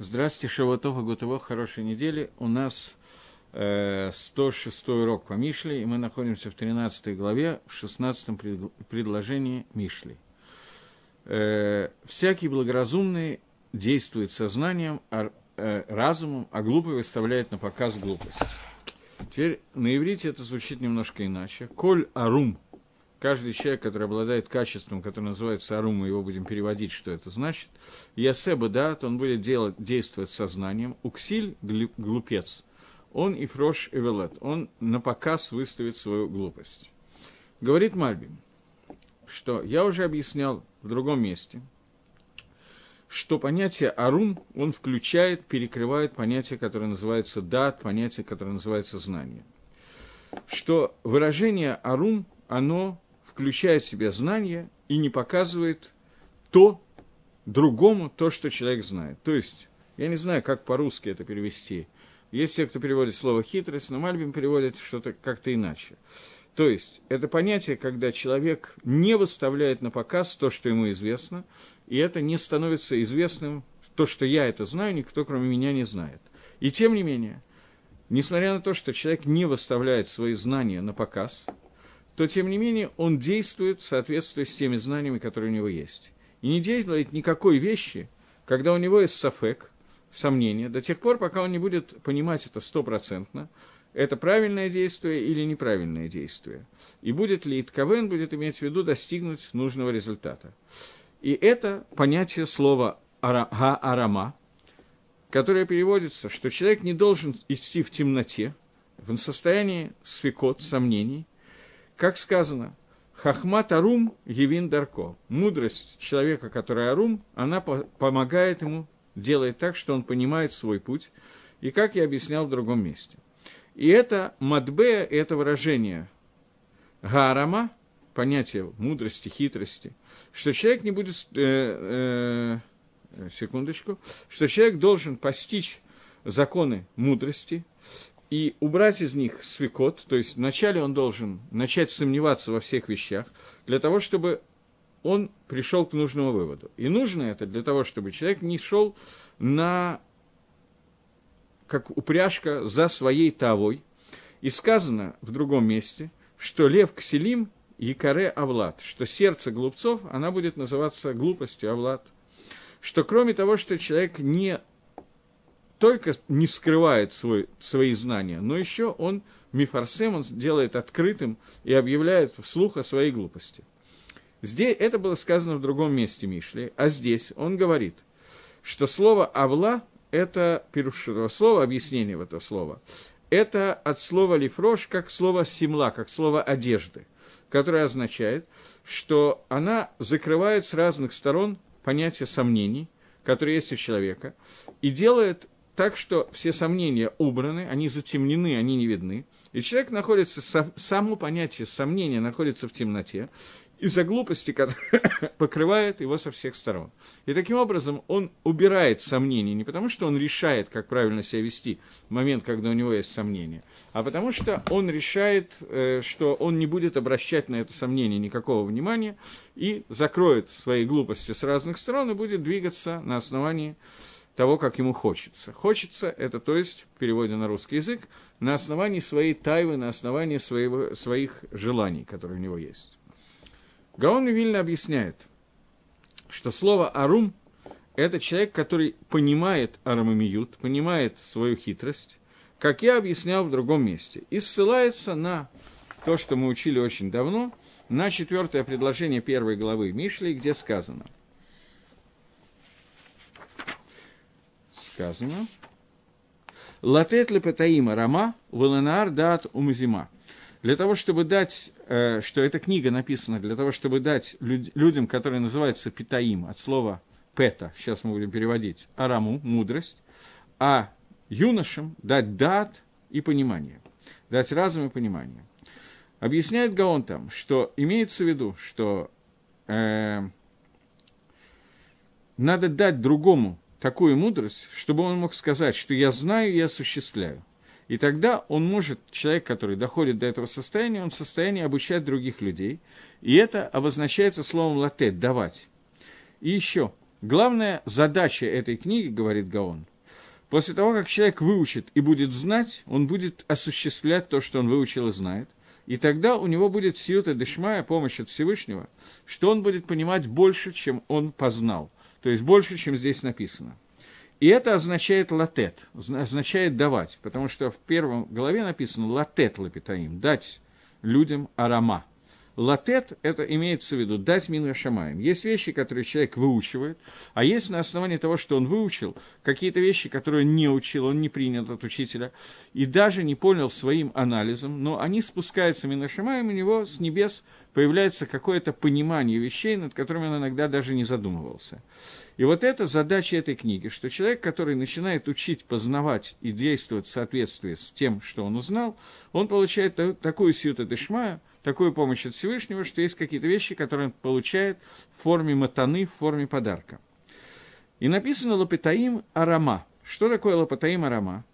Здравствуйте, Шаватов и Гутово, хорошей недели. У нас э, 106 урок по Мишле, и мы находимся в 13 главе, в 16 пред, предложении Мишли. Э, «Всякий благоразумный действует сознанием, а, э, разумом, а глупый выставляет на показ глупость». Теперь на иврите это звучит немножко иначе. «Коль арум» каждый человек, который обладает качеством, которое называется арум, мы его будем переводить, что это значит, ясеба дат, он будет делать, действовать сознанием, уксиль – глупец, он и фрош эвелет, он на показ выставит свою глупость. Говорит Мальбим, что я уже объяснял в другом месте, что понятие арум, он включает, перекрывает понятие, которое называется дат, понятие, которое называется знание. Что выражение арум, оно включает в себя знание и не показывает то другому, то, что человек знает. То есть, я не знаю, как по-русски это перевести. Есть те, кто переводит слово «хитрость», но Мальбим переводит что-то как-то иначе. То есть, это понятие, когда человек не выставляет на показ то, что ему известно, и это не становится известным, то, что я это знаю, никто, кроме меня, не знает. И тем не менее, несмотря на то, что человек не выставляет свои знания на показ – то, тем не менее, он действует в соответствии с теми знаниями, которые у него есть. И не делает никакой вещи, когда у него есть сафек, сомнения, до тех пор, пока он не будет понимать это стопроцентно, это правильное действие или неправильное действие. И будет ли Итковен, будет иметь в виду достигнуть нужного результата. И это понятие слова «га-арама», которое переводится, что человек не должен идти в темноте, в состоянии свекот, сомнений – как сказано, Хахмат Арум Евин Дарко. Мудрость человека, который Арум, она по помогает ему, делает так, что он понимает свой путь. И как я объяснял в другом месте. И это Мадбе, это выражение Гаарама, понятие мудрости, хитрости, что человек не будет, э, э, секундочку, что человек должен постичь законы мудрости, и убрать из них свекот, то есть вначале он должен начать сомневаться во всех вещах, для того, чтобы он пришел к нужному выводу. И нужно это для того, чтобы человек не шел на, как упряжка за своей тавой. И сказано в другом месте, что лев Кселим Якаре Авлад, что сердце глупцов, она будет называться глупостью Авлад. Что кроме того, что человек не только не скрывает свой, свои знания, но еще он, мифарсем, он делает открытым и объявляет вслух о своей глупости. Здесь это было сказано в другом месте Мишли, а здесь он говорит, что слово «авла» – это пируш этого слова, объяснение этого слова, это от слова «лифрош» как слово «симла», как слово «одежды», которое означает, что она закрывает с разных сторон понятие сомнений, которые есть у человека, и делает так что все сомнения убраны, они затемнены, они не видны. И человек находится, само понятие сомнения находится в темноте, из-за глупости, которая покрывает его со всех сторон. И таким образом он убирает сомнения, не потому что он решает, как правильно себя вести в момент, когда у него есть сомнения, а потому что он решает, э, что он не будет обращать на это сомнение никакого внимания и закроет свои глупости с разных сторон и будет двигаться на основании того, как ему хочется. Хочется – это, то есть, в переводе на русский язык, на основании своей тайвы, на основании своего, своих желаний, которые у него есть. Гаон Вильна объясняет, что слово «арум» – это человек, который понимает арамамиют, понимает свою хитрость, как я объяснял в другом месте, и ссылается на то, что мы учили очень давно, на четвертое предложение первой главы Мишли, где сказано – сказано. Латет лепетаима рама, валенар дат умзима. Для того, чтобы дать, э, что эта книга написана, для того, чтобы дать люд, людям, которые называются питаим, от слова пета, сейчас мы будем переводить, араму, мудрость, а юношам дать дат и понимание, дать разум и понимание. Объясняет Гаон там, что имеется в виду, что э, надо дать другому такую мудрость, чтобы он мог сказать, что я знаю и осуществляю. И тогда он может, человек, который доходит до этого состояния, он в состоянии обучать других людей. И это обозначается словом «латет» – «давать». И еще, Главная задача этой книги, говорит Гаон, после того, как человек выучит и будет знать, он будет осуществлять то, что он выучил и знает. И тогда у него будет сиюта дешмая, помощь от Всевышнего, что он будет понимать больше, чем он познал. То есть больше, чем здесь написано. И это означает латет, означает давать, потому что в первом главе написано латет лапитаим, дать людям арама. Латет – это имеется в виду дать мину шамаем. Есть вещи, которые человек выучивает, а есть на основании того, что он выучил, какие-то вещи, которые он не учил, он не принял от учителя, и даже не понял своим анализом, но они спускаются мину шамаем, у него с небес появляется какое-то понимание вещей, над которыми он иногда даже не задумывался. И вот это задача этой книги, что человек, который начинает учить, познавать и действовать в соответствии с тем, что он узнал, он получает такую сиюта дешмая, такую помощь от Всевышнего, что есть какие-то вещи, которые он получает в форме матаны, в форме подарка. И написано Лапитаим Арама. Что такое Лапитаим Арама?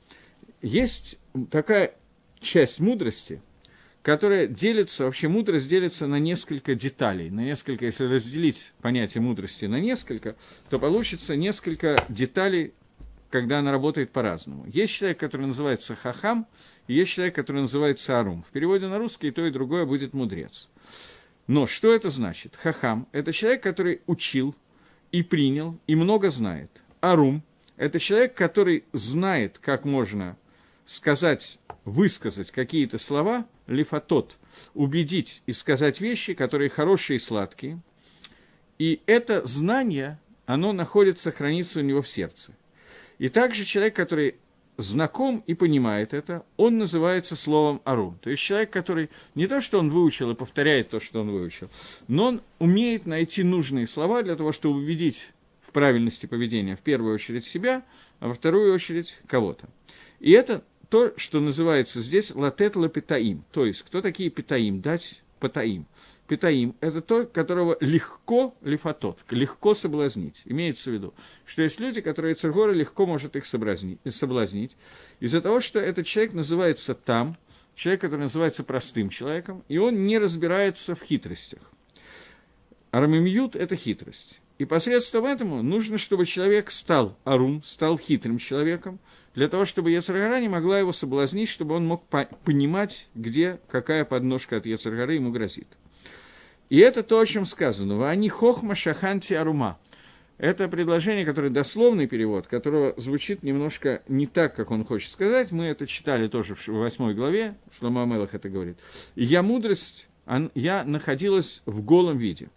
Есть такая часть мудрости – которая делится, вообще мудрость делится на несколько деталей, на несколько, если разделить понятие мудрости на несколько, то получится несколько деталей, когда она работает по-разному. Есть человек, который называется хахам, и есть человек, который называется арум. В переводе на русский и то, и другое будет мудрец. Но что это значит? Хахам – это человек, который учил и принял, и много знает. Арум – это человек, который знает, как можно сказать, высказать какие-то слова, лифатот, убедить и сказать вещи, которые хорошие и сладкие. И это знание, оно находится, хранится у него в сердце. И также человек, который знаком и понимает это, он называется словом арум. То есть человек, который не то, что он выучил и повторяет то, что он выучил, но он умеет найти нужные слова для того, чтобы убедить в правильности поведения в первую очередь себя, а во вторую очередь кого-то. И это то, что называется здесь латет лапитаим. То есть, кто такие питаим? Дать патаим. Питаим – это то, которого легко лифатот, легко соблазнить. Имеется в виду, что есть люди, которые Цергора легко может их соблазнить, из-за того, что этот человек называется там, человек, который называется простым человеком, и он не разбирается в хитростях. Арамимьют – это хитрость. И посредством этому нужно, чтобы человек стал арум, стал хитрым человеком, для того, чтобы Ецаргара не могла его соблазнить, чтобы он мог по- понимать, где какая подножка от Ецаргары ему грозит. И это то, о чем сказано. «Вани хохма шаханти арума». Это предложение, которое дословный перевод, которого звучит немножко не так, как он хочет сказать. Мы это читали тоже в восьмой главе, Шлома Амелах это говорит. «Я мудрость, я находилась в голом виде».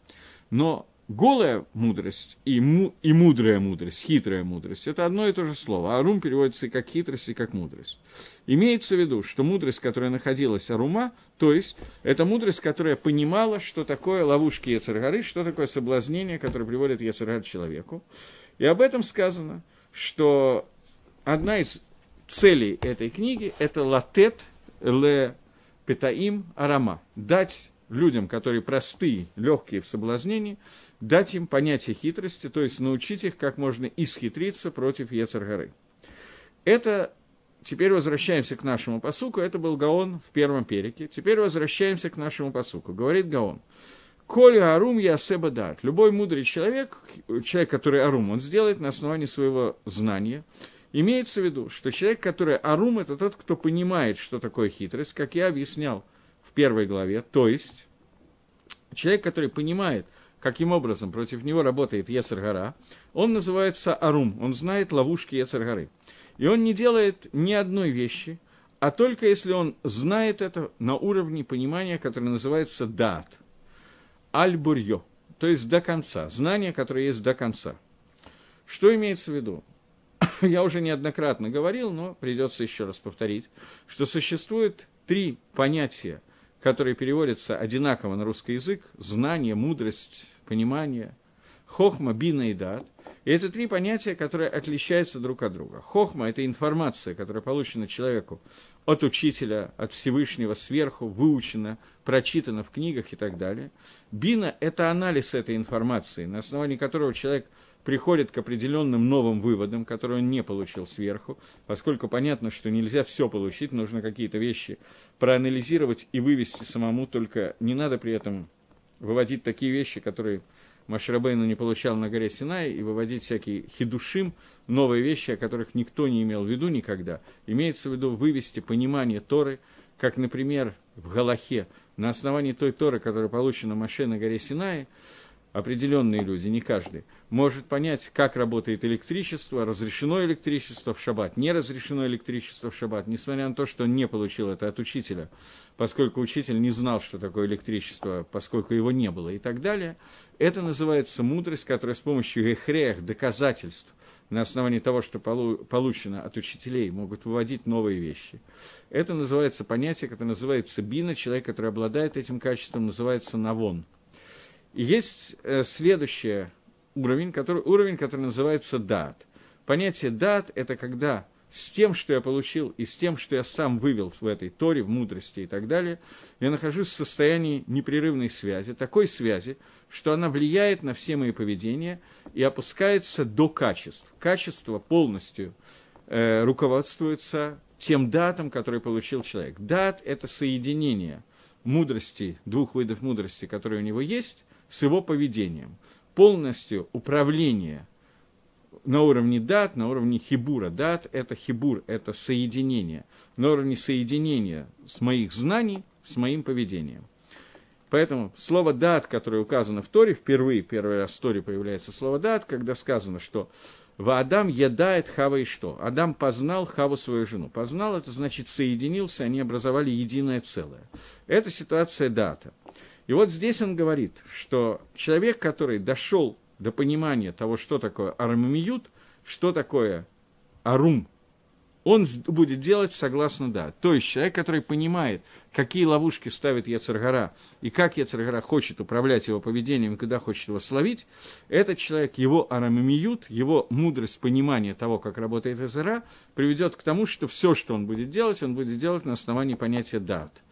Но голая мудрость и, му, и мудрая мудрость, хитрая мудрость, это одно и то же слово. Арум переводится и как хитрость, и как мудрость. Имеется в виду, что мудрость, которая находилась Арума, то есть это мудрость, которая понимала, что такое ловушки Ецаргары, что такое соблазнение, которое приводит Ецаргар человеку. И об этом сказано, что одна из целей этой книги – это латет ле петаим арама, дать людям, которые простые, легкие в соблазнении, дать им понятие хитрости, то есть научить их, как можно исхитриться против Ецаргары. Это Теперь возвращаемся к нашему посуку. Это был Гаон в первом перике. Теперь возвращаемся к нашему посуку. Говорит Гаон. Коли арум я себа дат. Любой мудрый человек, человек, который арум, он сделает на основании своего знания. Имеется в виду, что человек, который арум, это тот, кто понимает, что такое хитрость, как я объяснял в первой главе. То есть, человек, который понимает, каким образом против него работает Ецаргара, он называется Арум, он знает ловушки Ецаргары. И он не делает ни одной вещи, а только если он знает это на уровне понимания, которое называется дат, аль-бурьё, то есть до конца, знание, которое есть до конца. Что имеется в виду? Я уже неоднократно говорил, но придется еще раз повторить, что существует три понятия которые переводятся одинаково на русский язык, знание, мудрость, понимание, хохма, бина и дат. И это три понятия, которые отличаются друг от друга. Хохма – это информация, которая получена человеку от учителя, от Всевышнего, сверху, выучена, прочитана в книгах и так далее. Бина – это анализ этой информации, на основании которого человек – приходит к определенным новым выводам, которые он не получил сверху, поскольку понятно, что нельзя все получить, нужно какие-то вещи проанализировать и вывести самому, только не надо при этом выводить такие вещи, которые Машрабейну не получал на горе Синай, и выводить всякие хидушим, новые вещи, о которых никто не имел в виду никогда. Имеется в виду вывести понимание Торы, как, например, в Галахе, на основании той Торы, которая получена Маше на горе Синай, определенные люди, не каждый, может понять, как работает электричество, разрешено электричество в шаббат, не разрешено электричество в шаббат, несмотря на то, что он не получил это от учителя, поскольку учитель не знал, что такое электричество, поскольку его не было и так далее. Это называется мудрость, которая с помощью эхреях, доказательств, на основании того, что получено от учителей, могут выводить новые вещи. Это называется понятие, которое называется бина, человек, который обладает этим качеством, называется навон – есть э, следующий уровень который, уровень, который называется дат. Понятие дат – это когда с тем, что я получил, и с тем, что я сам вывел в этой торе, в мудрости и так далее, я нахожусь в состоянии непрерывной связи, такой связи, что она влияет на все мои поведения и опускается до качеств. Качество полностью э, руководствуется тем датом, который получил человек. Дат – это соединение мудрости, двух видов мудрости, которые у него есть – с его поведением. Полностью управление на уровне дат, на уровне хибура. Дат – это хибур, это соединение. На уровне соединения с моих знаний, с моим поведением. Поэтому слово «дат», которое указано в Торе, впервые, первый раз в Торе появляется слово «дат», когда сказано, что «Ва Адам едает Хава и что?» Адам познал Хаву свою жену. Познал – это значит соединился, они образовали единое целое. Это ситуация дата – и вот здесь он говорит, что человек, который дошел до понимания того, что такое армамиют, что такое арум, он будет делать согласно да. То есть человек, который понимает, какие ловушки ставит Яцергара, и как Яцергара хочет управлять его поведением, куда хочет его словить, этот человек, его арамамиют, его мудрость понимания того, как работает Яцергара, приведет к тому, что все, что он будет делать, он будет делать на основании понятия дат.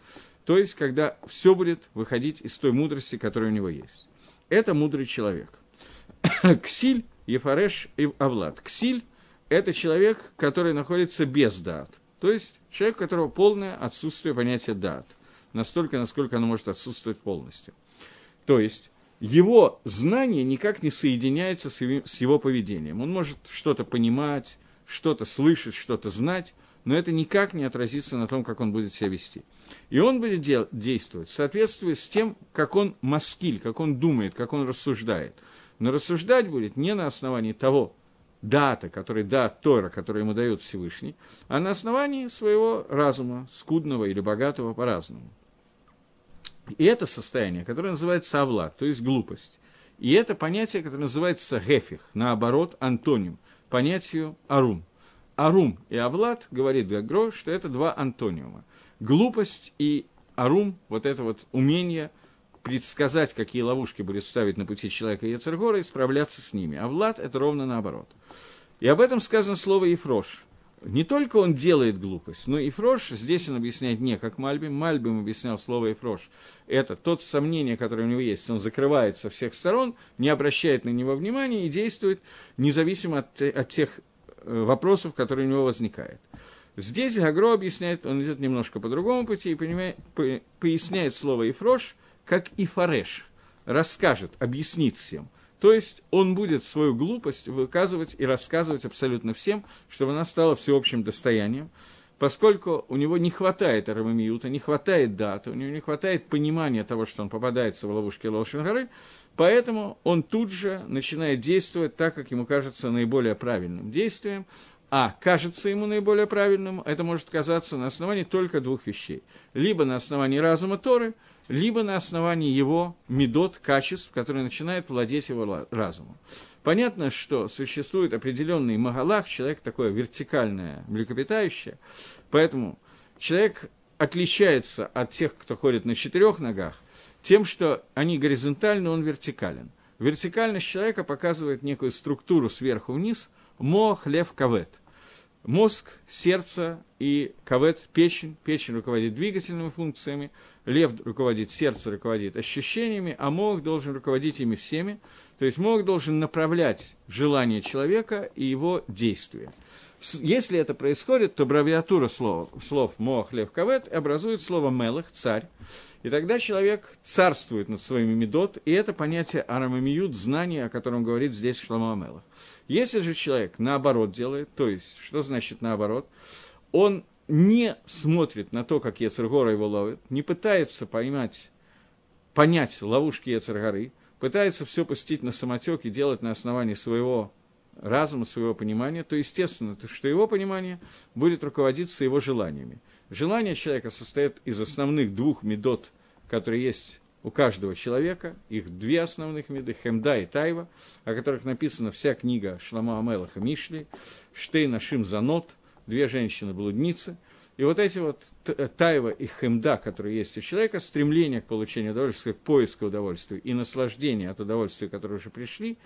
То есть, когда все будет выходить из той мудрости, которая у него есть. Это мудрый человек. Ксиль, Ефареш и Авлад. Ксиль – это человек, который находится без дат. То есть, человек, у которого полное отсутствие понятия дат. Настолько, насколько оно может отсутствовать полностью. То есть, его знание никак не соединяется с его поведением. Он может что-то понимать, что-то слышать, что-то знать, но это никак не отразится на том, как он будет себя вести. И он будет дел- действовать в соответствии с тем, как он маскиль, как он думает, как он рассуждает. Но рассуждать будет не на основании того дата, который дат Тора, который ему дает Всевышний, а на основании своего разума, скудного или богатого по-разному. И это состояние, которое называется авлад, то есть глупость. И это понятие, которое называется гефих, наоборот, антоним, понятию арум – Арум и Авлад, говорит Гагро, что это два антониума. Глупость и Арум, вот это вот умение предсказать, какие ловушки будет ставить на пути человека Ецергора и справляться с ними. А Влад – это ровно наоборот. И об этом сказано слово «Ефрош». Не только он делает глупость, но Ефрош, здесь он объясняет не как Мальбим. Мальбим объяснял слово Ефрош. Это тот сомнение, которое у него есть. Он закрывает со всех сторон, не обращает на него внимания и действует независимо от, от тех вопросов, которые у него возникают. Здесь Гагро объясняет, он идет немножко по другому пути и понимает, по, поясняет слово «ифрош» как «ифареш», расскажет, объяснит всем. То есть он будет свою глупость выказывать и рассказывать абсолютно всем, чтобы она стала всеобщим достоянием, поскольку у него не хватает арамамиюта, не хватает даты, у него не хватает понимания того, что он попадается в ловушки Лошенгары, поэтому он тут же начинает действовать так, как ему кажется наиболее правильным действием, а кажется ему наиболее правильным, это может казаться на основании только двух вещей. Либо на основании разума Торы, либо на основании его медот, качеств, которые начинают владеть его разумом. Понятно, что существует определенный магалах, человек такое вертикальное млекопитающее, поэтому человек отличается от тех, кто ходит на четырех ногах, тем, что они горизонтальны, он вертикален. Вертикальность человека показывает некую структуру сверху вниз, мох, лев, кавет. Мозг, сердце и кавет – печень. Печень руководит двигательными функциями, лев руководит сердце, руководит ощущениями, а мозг должен руководить ими всеми. То есть мозг должен направлять желание человека и его действия. Если это происходит, то аббревиатура слов, слов «моах лев кавет» образует слово «мелых» – «царь». И тогда человек царствует над своими медот, и это понятие арамамиют, знание, о котором говорит здесь Шломо Амелах. Если же человек наоборот делает, то есть, что значит наоборот, он не смотрит на то, как Ецергора его ловит, не пытается поймать, понять ловушки Ецергоры, пытается все пустить на самотек и делать на основании своего разума, своего понимания, то естественно, что его понимание будет руководиться его желаниями. Желание человека состоит из основных двух медот, которые есть у каждого человека, их две основных меды, Хемда и Тайва, о которых написана вся книга Шлама Амелаха Мишли, Штейна Шим Занот, две женщины-блудницы, и вот эти вот Тайва и Хемда, которые есть у человека, стремление к получению удовольствия, к поиску удовольствия и наслаждения от удовольствия, которые уже пришли,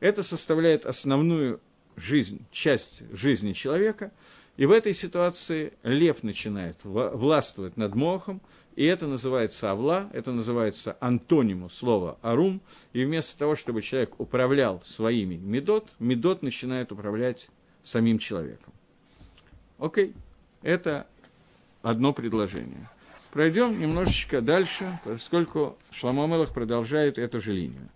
это составляет основную жизнь, часть жизни человека, и в этой ситуации лев начинает властвовать над мохом, и это называется авла, это называется антониму слова арум, и вместо того, чтобы человек управлял своими медот, медот начинает управлять самим человеком. Окей, это одно предложение. Пройдем немножечко дальше, поскольку Шламо Мелах продолжает эту же линию.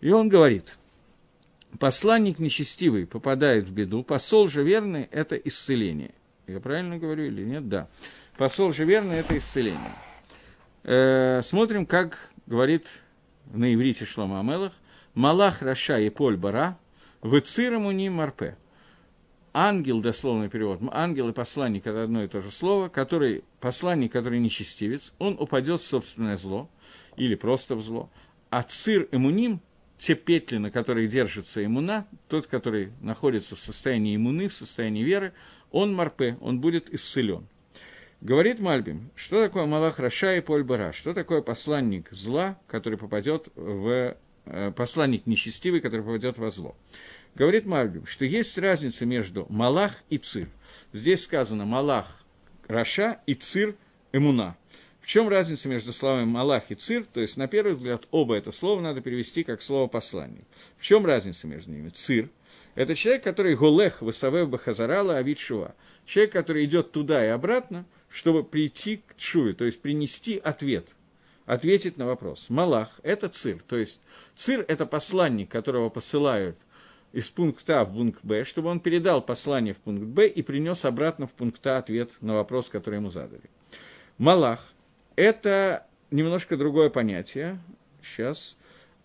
И он говорит – посланник нечестивый попадает в беду, посол же верный – это исцеление. Я правильно говорю или нет? Да. Посол же верный – это исцеление. Э, смотрим, как говорит на иврите Шлома Амелах. Малах Раша и Поль Бара, выцирам у марпе. Ангел, дословный перевод, ангел и посланник – это одно и то же слово, который, посланник, который нечестивец, он упадет в собственное зло, или просто в зло, а цир эмуним – те петли, на которых держится иммуна, тот, который находится в состоянии иммуны, в состоянии веры, он марпе, он будет исцелен. Говорит Мальбим, что такое Малах Раша и Поль Бара, что такое посланник зла, который попадет в... Э, посланник нечестивый, который попадет во зло. Говорит Мальбим, что есть разница между Малах и Цир. Здесь сказано Малах רשע и ציר אמונה. В чем разница между словами «מלאך» и «ציר»? То есть, на первый взгляд, оба это слова надо перевести как слово «посланник». В чем разница между ними? «ציר» – это человек, который «הולך וסובב בחזרה להביא תשובה». Человек, который идет туда и обратно, чтобы прийти к תשובה, то есть принести ответ, ответить на вопрос. מלאך – это ציר, то есть ציר – это посланник, которого посылают из пункта А в пункт Б, чтобы он передал послание в пункт Б и принес обратно в пункт А ответ на вопрос, который ему задали. מלאך это немножко другое понятие. Сейчас.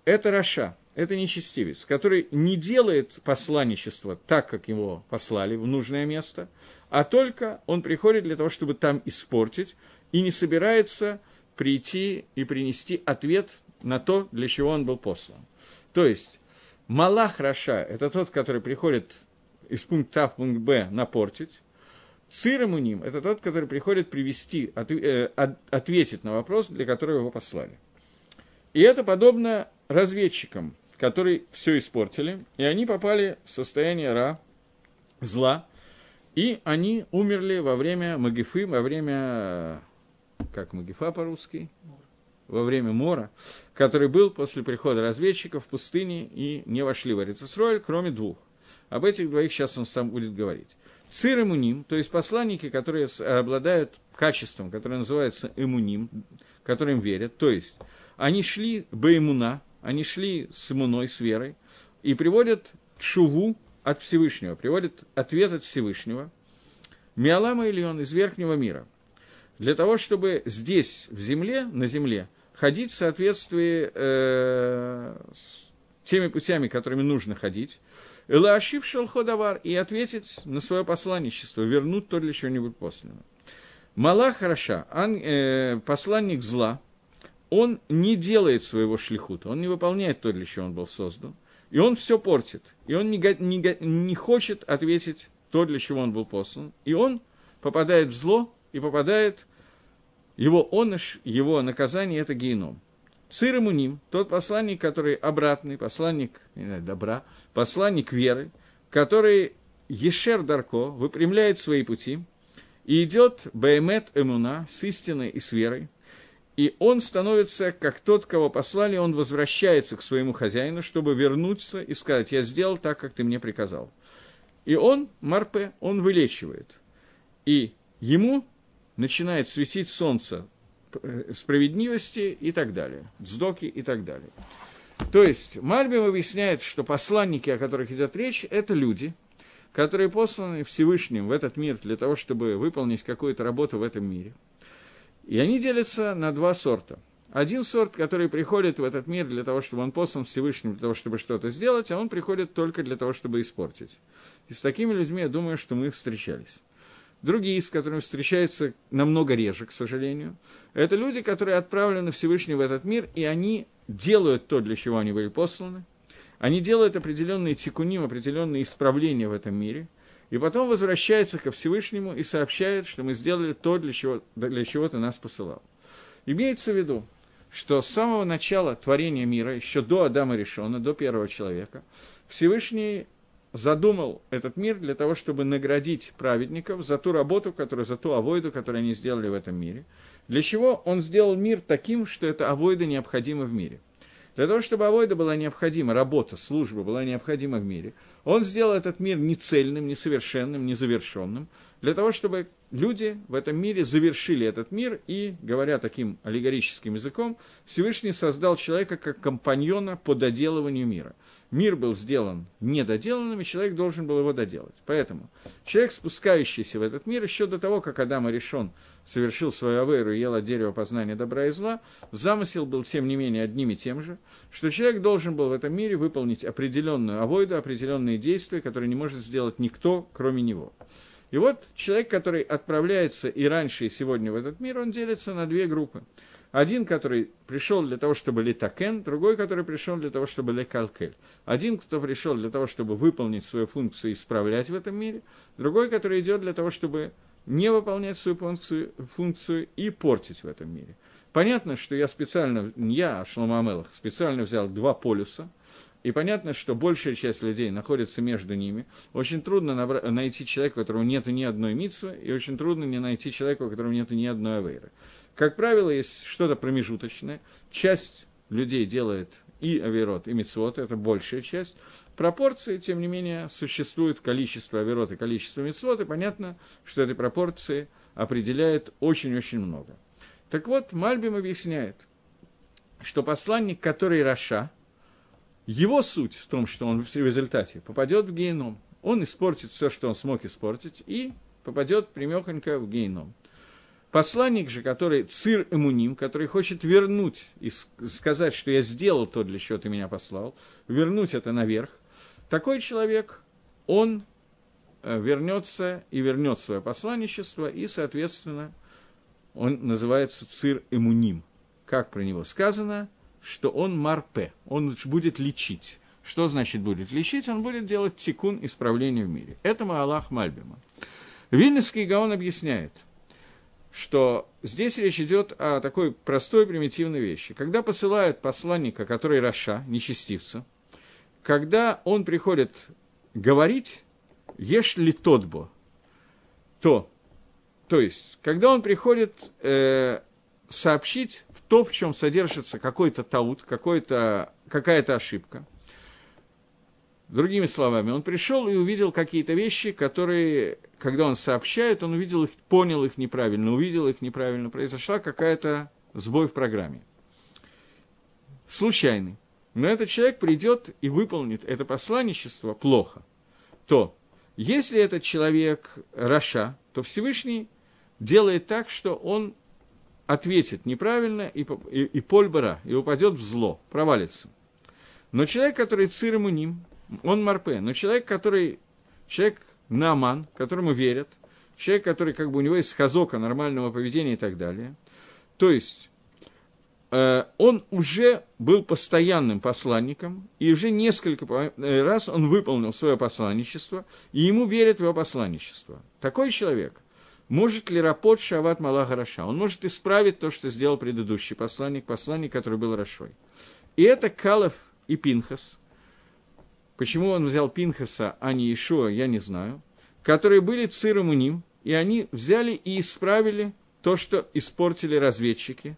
Это רשע, это нечестивец, который не делает посланничество так, как его послали в нужное место, а только он приходит для того, чтобы там испортить, и не собирается прийти и принести ответ на то, для чего он был послан. То есть, מלאך רשע – это тот, который приходит из пункта А в пункт Б напортить, Цирымуним – это тот, который приходит привести, от, э, от, ответить на вопрос, для которого его послали. И это подобно разведчикам, которые все испортили, и они попали в состояние ра, зла, и они умерли во время Магифы, во время, как Магифа по-русски? Во время мора, который был после прихода разведчиков в пустыне и не вошли в Арицесроль, кроме двух. Об этих двоих сейчас он сам будет говорить. Цир имуним, то есть посланники, которые обладают качеством, которое называется имуним, которым верят, то есть они шли баимуна, они шли с имуной, с верой, и приводят шуву от Всевышнего, приводят ответ от Всевышнего, Миалама Ильон из верхнего мира, для того, чтобы здесь, в земле, на земле, ходить в соответствии э, с теми путями, которыми нужно ходить, Элаашив шелходавар и ответить на свое посланничество, вернуть то, для чего-нибудь послано. Малах хороша, ан, э, посланник зла, он не делает своего шлихута, он не выполняет то, для чего он был создан, и он все портит, и он не, не, не хочет ответить то, для чего он был послан, и он попадает в зло, и попадает, его оныш, его наказание – это геном. Цир Муним, тот посланник, который обратный, посланник не знаю, добра, посланник веры, который Ешер Дарко выпрямляет свои пути и идет Баймет Эмуна с истиной и с верой, и он становится как тот, кого послали, он возвращается к своему хозяину, чтобы вернуться и сказать, я сделал так, как ты мне приказал. И он, Марпе, он вылечивает. И ему начинает светить солнце э, справедливости и так далее, дздоки и так далее. То есть Мальбим объясняет, что посланники, о которых идет речь, это люди, которые посланы Всевышним в этот мир для того, чтобы выполнить какую-то работу в этом мире. И они делятся на два сорта. Один сорт, который приходит в этот мир для того, чтобы он послан Всевышним, для того, чтобы что-то сделать, а он приходит только для того, чтобы испортить. И с такими людьми, я думаю, что мы встречались. Другие, с которыми встречаются намного реже, к сожалению, это люди, которые отправлены Всевышним в этот мир, и они делают то, для чего они были посланы, они делают определенные тикуним, определенные исправления в этом мире, и потом возвращаются ко Всевышнему и сообщают, что мы сделали то, для чего, для чего ты нас посылал. Имеется в виду, что с самого начала творения мира, еще до Адама Решона, до первого человека, Всевышний задумал этот мир для того, чтобы наградить праведников за ту работу, которую, за ту авойду, которую они сделали в этом мире. Для чего он сделал мир таким, что эта авойда необходима в мире? Для того, чтобы авойда была необходима, работа, служба была необходима в мире, он сделал этот мир нецельным, несовершенным, незавершенным, для того, чтобы люди в этом мире завершили этот мир, и, говоря таким аллегорическим языком, Всевышний создал человека как компаньона по доделыванию мира. Мир был сделан недоделанным, и человек должен был его доделать. Поэтому человек, спускающийся в этот мир, еще до того, как Адам решен совершил свою аверу и ел от дерева познания добра и зла, замысел был, тем не менее, одним и тем же, что человек должен был в этом мире выполнить определенную авойду, определенные действия, которые не может сделать никто, кроме него. И вот человек, который отправляется и раньше, и сегодня в этот мир, он делится на две группы. Один, который пришел для того, чтобы летакен, другой, который пришел для того, чтобы лекалкель. Один, кто пришел для того, чтобы выполнить свою функцию и исправлять в этом мире, другой, который идет для того, чтобы не выполнять свою функцию, функцию и портить в этом мире. Понятно, что я специально, я, Шлома Амелах, специально взял два полюса, и понятно, что большая часть людей находится между ними. Очень трудно набра- найти человека, у которого нет ни одной митсвы, и очень трудно не найти человека, у которого нет ни одной авейры. Как правило, есть что-то промежуточное. Часть людей делает и авирот, и мицвод, это большая часть. Пропорции, тем не менее, существует количество авирот и количество мицвод, и понятно, что этой пропорции определяет очень-очень много. Так вот, Мальбим объясняет, что посланник, который Раша – его суть в том, что он в результате попадет в геном, он испортит все, что он смог испортить, и попадет примехонько в геном. Посланник же, который цир эмуним, который хочет вернуть и сказать, что я сделал то, для чего ты меня послал, вернуть это наверх, такой человек, он э, вернется и вернет свое посланничество, и, соответственно, он называется цир эмуним. Как про него сказано – что он марпе, он будет лечить. Что значит будет лечить? Он будет делать тикун исправления в мире. Это Аллах Мальбима. Вильнюсский Гаон объясняет, что здесь речь идет о такой простой примитивной вещи. Когда посылают посланника, который Раша, нечестивца, когда он приходит говорить, ешь ли тотбо, то, то есть, когда он приходит э, сообщить то, в чем содержится какой-то таут, какой-то, какая-то ошибка. Другими словами, он пришел и увидел какие-то вещи, которые, когда он сообщает, он увидел их, понял их неправильно, увидел их неправильно, произошла какая-то сбой в программе. Случайный. Но этот человек придет и выполнит это посланничество плохо. То, если этот человек Раша, то Всевышний делает так, что он ответит неправильно и, и, и польбара, и упадет в зло, провалится. Но человек, который цирмуним, он марпе, но человек, который, человек наман, которому верят, человек, который как бы у него есть хазока нормального поведения и так далее, то есть э, он уже был постоянным посланником, и уже несколько э, раз он выполнил свое посланничество, и ему верят в его посланничество. Такой человек – может ли Рапот Шават Малаха Раша? Он может исправить то, что сделал предыдущий посланник, посланник, который был Рашой. И это Калов и Пинхас. Почему он взял Пинхаса, а не Ишуа, я не знаю. Которые были Циром ним, и они взяли и исправили то, что испортили разведчики,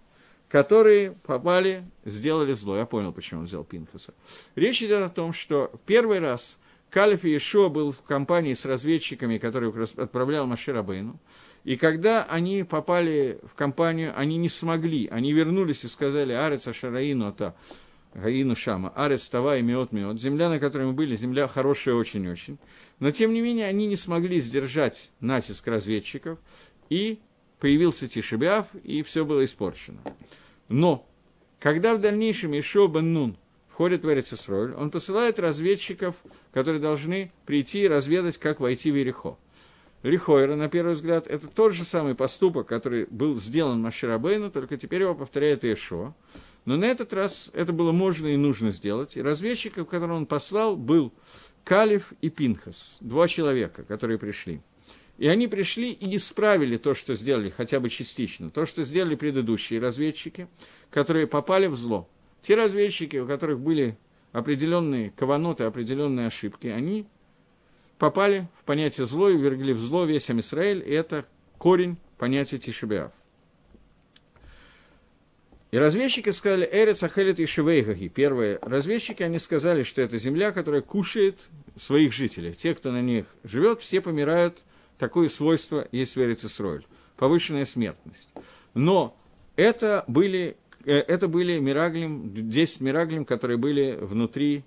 которые попали, сделали зло. Я понял, почему он взял Пинхаса. Речь идет о том, что первый раз Калиф Иешуа был в компании с разведчиками, которые отправлял Машир Абейну, и когда они попали в компанию, они не смогли, они вернулись и сказали «Арец Ашараину ата Гаину Шама, Арец Тава и Меот Меот». Земля, на которой мы были, земля хорошая очень-очень. Но, тем не менее, они не смогли сдержать натиск разведчиков, и появился Тишебиав, и все было испорчено. Но, когда в дальнейшем Ишо бен Нун входит в Эрицесроль, он посылает разведчиков, которые должны прийти и разведать, как войти в Ерехо. Лихойра, на первый взгляд, это тот же самый поступок, который был сделан Маширабейну, только теперь его повторяет Иешуа. Но на этот раз это было можно и нужно сделать. И разведчиков, которых он послал, был Калиф и Пинхас, два человека, которые пришли. И они пришли и исправили то, что сделали, хотя бы частично, то, что сделали предыдущие разведчики, которые попали в зло. Те разведчики, у которых были определенные каваноты, определенные ошибки, они попали в понятие зло и вергли в зло весь Амисраэль, и это корень понятия Тишебиав. И разведчики сказали, Эрец Ахелет и Шивейгаги. Первые разведчики, они сказали, что это земля, которая кушает своих жителей. Те, кто на них живет, все помирают. Такое свойство есть в Эрицесройль. Повышенная смертность. Но это были, это были мираглим, 10 мираглим, которые были внутри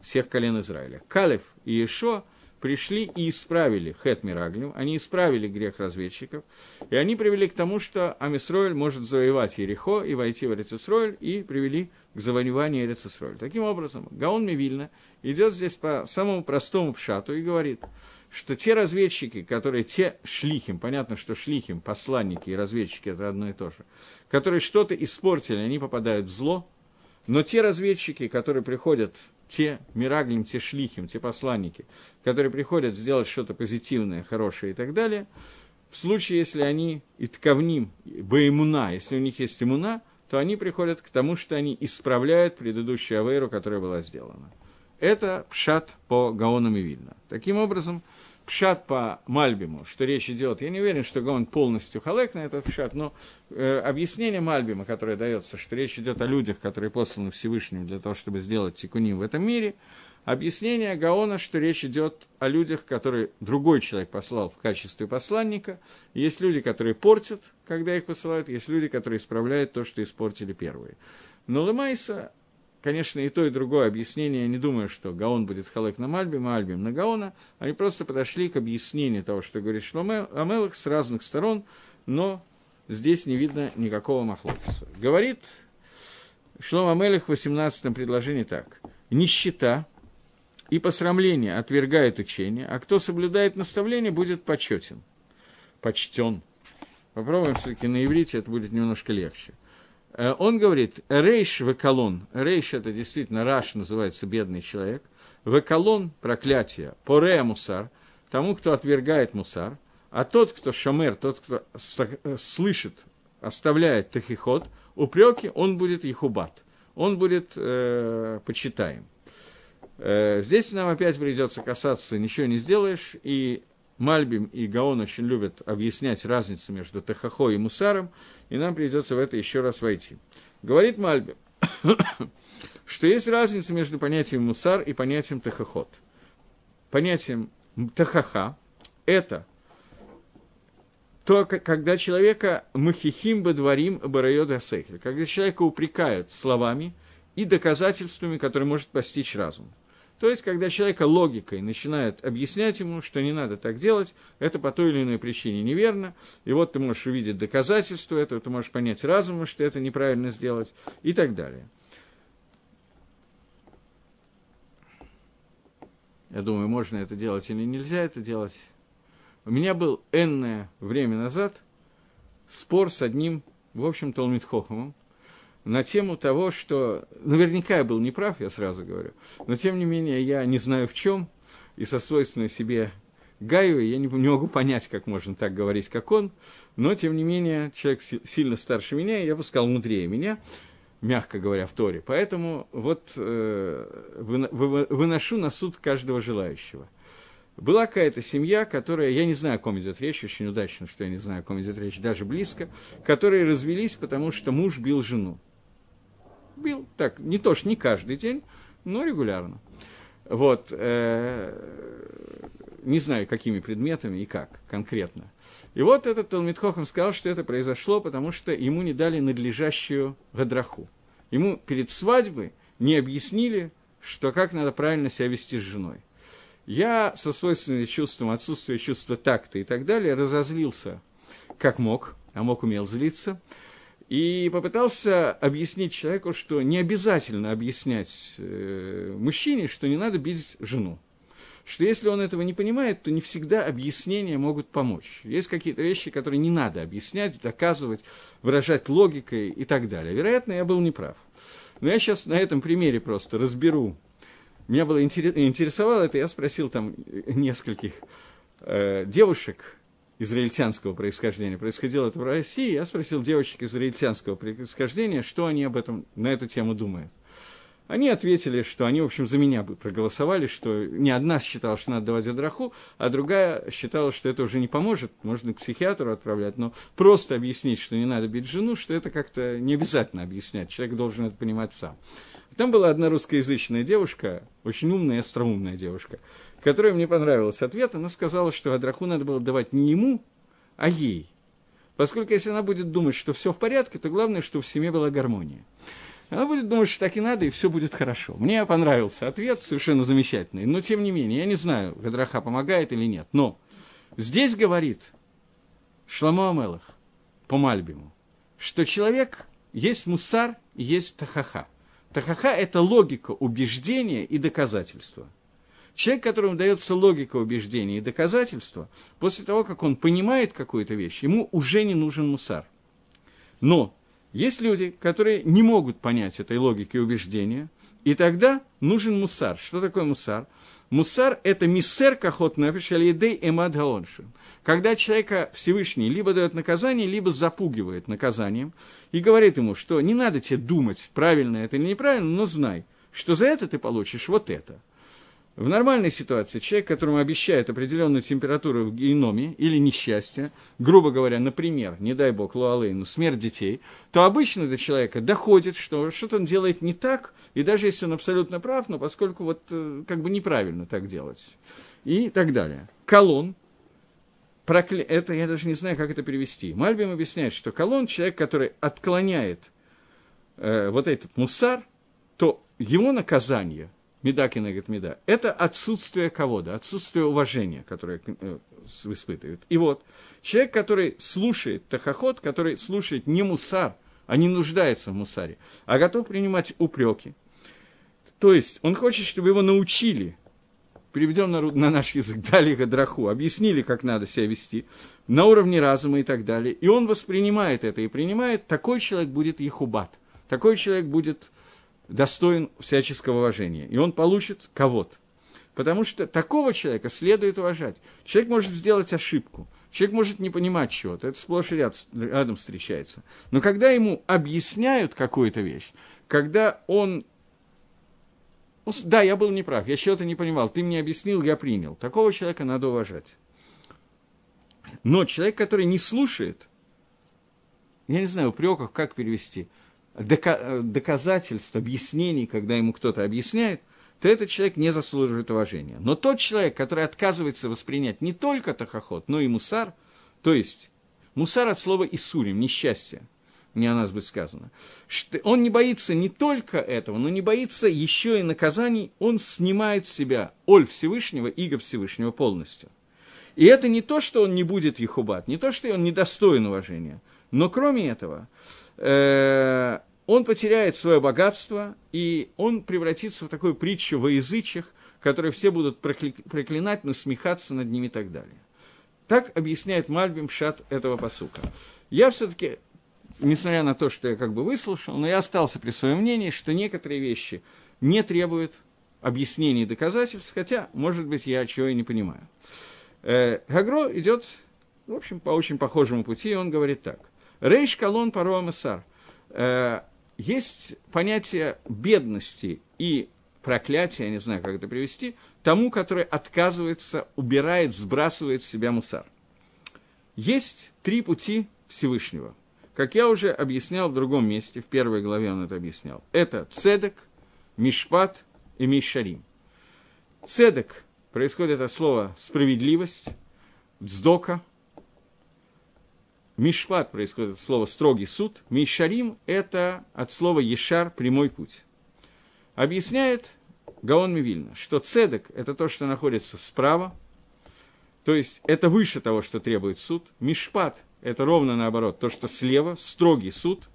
всех колен Израиля. Калев и Ешо – пришли и исправили Хет Мираглю, они исправили грех разведчиков, и они привели к тому, что Амисроэль может завоевать Ерехо и войти в Эрицесроэль, и привели к завоеванию Эрицесроэль. Таким образом, Гаон Мивильна идет здесь по самому простому пшату и говорит, что те разведчики, которые, те шлихим, понятно, что шлихим, посланники и разведчики – это одно и то же, которые что-то испортили, они попадают в зло, но те разведчики, которые приходят те мираглим, те шлихим, те посланники, которые приходят сделать что-то позитивное, хорошее и так далее, в случае, если они и тковним, баимуна, если у них есть имуна, то они приходят к тому, что они исправляют предыдущую авейру, которая была сделана. Это пшат по Гаонам и Вильна. Таким образом, пшат по Мальбиму, что речь идет, я не уверен, что он полностью халек на этот пшат, но э, объяснение Мальбима, которое дается, что речь идет о людях, которые посланы Всевышним для того, чтобы сделать тикуним в этом мире, объяснение Гаона, что речь идет о людях, которые другой человек послал в качестве посланника, есть люди, которые портят, когда их посылают, есть люди, которые исправляют то, что испортили первые. Но Лемайса конечно, и то, и другое объяснение, я не думаю, что Гаон будет халек на Мальбим, а Альбим на Гаона. Они просто подошли к объяснению того, что говорит Шломе Амелах с разных сторон, но здесь не видно никакого махлокиса. Говорит Шлом Амелах в 18 предложении так. «Нищета и посрамление отвергает учение, а кто соблюдает наставление, будет почетен». Почтен. Попробуем все-таки на иврите, это будет немножко легче. Э, он говорит, рейш векалон, рейш это действительно раш называется бедный человек, векалон проклятие, порея мусар, тому, кто отвергает мусар, а тот, кто шамер, тот, кто э, слышит, оставляет тахихот, упреки, он будет ихубат, он будет э, почитаем. Э, здесь нам опять придется касаться, ничего не сделаешь, и Мальбим и Гаон очень любят объяснять разницу между Тахахо и Мусаром, и нам придется в это еще раз войти. Говорит Мальбим, что есть разница между понятием Мусар и понятием Тахахот. Понятием Тахаха – это то, когда человека махихим бадварим барайода сейхель, когда человека упрекают словами и доказательствами, которые может постичь разум. То есть, когда человека логикой начинает объяснять ему, что не надо так делать, это по той или иной причине неверно, и вот ты можешь увидеть доказательства этого, ты можешь понять разумом, что это неправильно сделать, и так далее. Я думаю, можно это делать или нельзя это делать. У меня был энное время назад спор с одним, в общем, Талмитхохомом, на тему того, что наверняка я был неправ, я сразу говорю, но тем не менее я не знаю в чем, и со свойственной себе Гаю я не, не могу понять, как можно так говорить, как он, но тем не менее человек сильно старше меня, и я бы сказал, мудрее меня, мягко говоря, в Торе. Поэтому вот э, выношу на суд каждого желающего. Была какая-то семья, которая, я не знаю, о ком идет речь, очень удачно, что я не знаю, о ком идет речь, даже близко, которые развелись, потому что муж бил жену. Бил, так, не то, что не каждый день, но регулярно. Вот, э, не знаю, какими предметами и как конкретно. И вот этот Талмитхохам сказал, что это произошло, потому что ему не дали надлежащую гадраху. Ему перед свадьбой не объяснили, что как надо правильно себя вести с женой. Я со свойственным чувством, отсутствия чувства такта и так далее разозлился как мог, а мог умел злиться, и попытался объяснить человеку, что не обязательно объяснять э, мужчине, что не надо бить жену что если он этого не понимает, то не всегда объяснения могут помочь. Есть какие-то вещи, которые не надо объяснять, доказывать, выражать логикой и так далее. Вероятно, я был неправ. Но я сейчас на этом примере просто разберу. Меня было интересовало это, я спросил там нескольких э, девушек израильтянского происхождения. Происходило это в России. Я спросил девочек израильтянского происхождения, что они об этом, на эту тему думают. Они ответили, что они, в общем, за меня бы проголосовали, что не одна считала, что надо давать задраху, а другая считала, что это уже не поможет, можно к психиатру отправлять, но просто объяснить, что не надо бить жену, что это как-то не обязательно объяснять, человек должен это понимать сам. Там была одна русскоязычная девушка, очень умная и остроумная девушка, которая мне понравилась ответ. Она сказала, что Адраху надо было давать не ему, а ей. Поскольку если она будет думать, что все в порядке, то главное, что в семье была гармония. Она будет думать, что так и надо, и все будет хорошо. Мне понравился ответ, совершенно замечательный. Но, тем не менее, я не знаю, Гадраха помогает или нет. Но здесь говорит Шламо Амелах по Мальбиму, что человек есть мусар и есть тахаха. Тахаха – это логика убеждения и доказательства. Человек, которому дается логика убеждения и доказательства, после того, как он понимает какую-то вещь, ему уже не нужен мусар. Но есть люди, которые не могут понять этой логики убеждения, и тогда нужен мусар. Что такое мусар? Мусар – это миссер кахот нафиш алидей эмад. Когда человека Всевышний либо дает наказание, либо запугивает наказанием, и говорит ему, что не надо тебе думать, правильно это или неправильно, но знай, что за это ты получишь вот это – в нормальной ситуации человек, которому обещают определенную температуру в геноме или несчастье, грубо говоря, например, не дай бог Луалейну, смерть детей, то обычно до человека доходит, что что-то он делает не так, и даже если он абсолютно прав, но поскольку вот э, как бы неправильно так делать, и так далее. Колон, прокле... это я даже не знаю, как это перевести. Мальбим объясняет, что колон – человек, который отклоняет э, вот этот мусар, то его наказание – Медакина говорит меда. Это отсутствие кого-то, отсутствие уважения, которое э, испытывает. И вот, человек, который слушает тахоход, который слушает не мусар, а не нуждается в мусаре, а готов принимать упреки. То есть, он хочет, чтобы его научили, переведем на, на наш язык, дали гадраху, объяснили, как надо себя вести, на уровне разума и так далее. И он воспринимает это и принимает, такой человек будет ехубат, такой человек будет достоин всяческого уважения. И он получит кого-то. Потому что такого человека следует уважать. Человек может сделать ошибку. Человек может не понимать чего-то. Это сплошь и ряд, рядом встречается. Но когда ему объясняют какую-то вещь, когда он да, я был неправ, я чего-то не понимал, ты мне объяснил, я принял. Такого человека надо уважать. Но человек, который не слушает, я не знаю, упреков, как перевести – доказательств, объяснений, когда ему кто-то объясняет, то этот человек не заслуживает уважения. Но тот человек, который отказывается воспринять не только тахоход, но и мусар, то есть мусар от слова «исурим», несчастье, мне о нас будет сказано, он не боится не только этого, но не боится еще и наказаний, он снимает с себя Оль Всевышнего, Иго Всевышнего полностью. И это не то, что он не будет Ехубат, не то, что он недостоин уважения, но кроме этого, э, он потеряет свое богатство, и он превратится в такую притчу во язычьях, которые все будут проклинать, насмехаться над ними и так далее. Так объясняет Мальбим Шат этого посука. Я все-таки, несмотря на то, что я как бы выслушал, но я остался при своем мнении, что некоторые вещи не требуют объяснений и доказательств, хотя, может быть, я чего и не понимаю. Э, Гагро идет, в общем, по очень похожему пути, и он говорит так. Рейш колон пароа масар. Э, есть понятие бедности и проклятие, я не знаю, как это привести, тому, который отказывается, убирает, сбрасывает с себя мусар. Есть три пути Всевышнего. Как я уже объяснял в другом месте, в первой главе он это объяснял. Это цедек, мишпат и мишарим. Цедек происходит от слова справедливость, дздока. Мишпат происходит от слова строгий суд. Мишарим – это от слова ешар – прямой путь. Объясняет Гаон Мивильна, что цедек – это то, что находится справа, то есть это выше того, что требует суд. Мишпат – это ровно наоборот, то, что слева, строгий суд.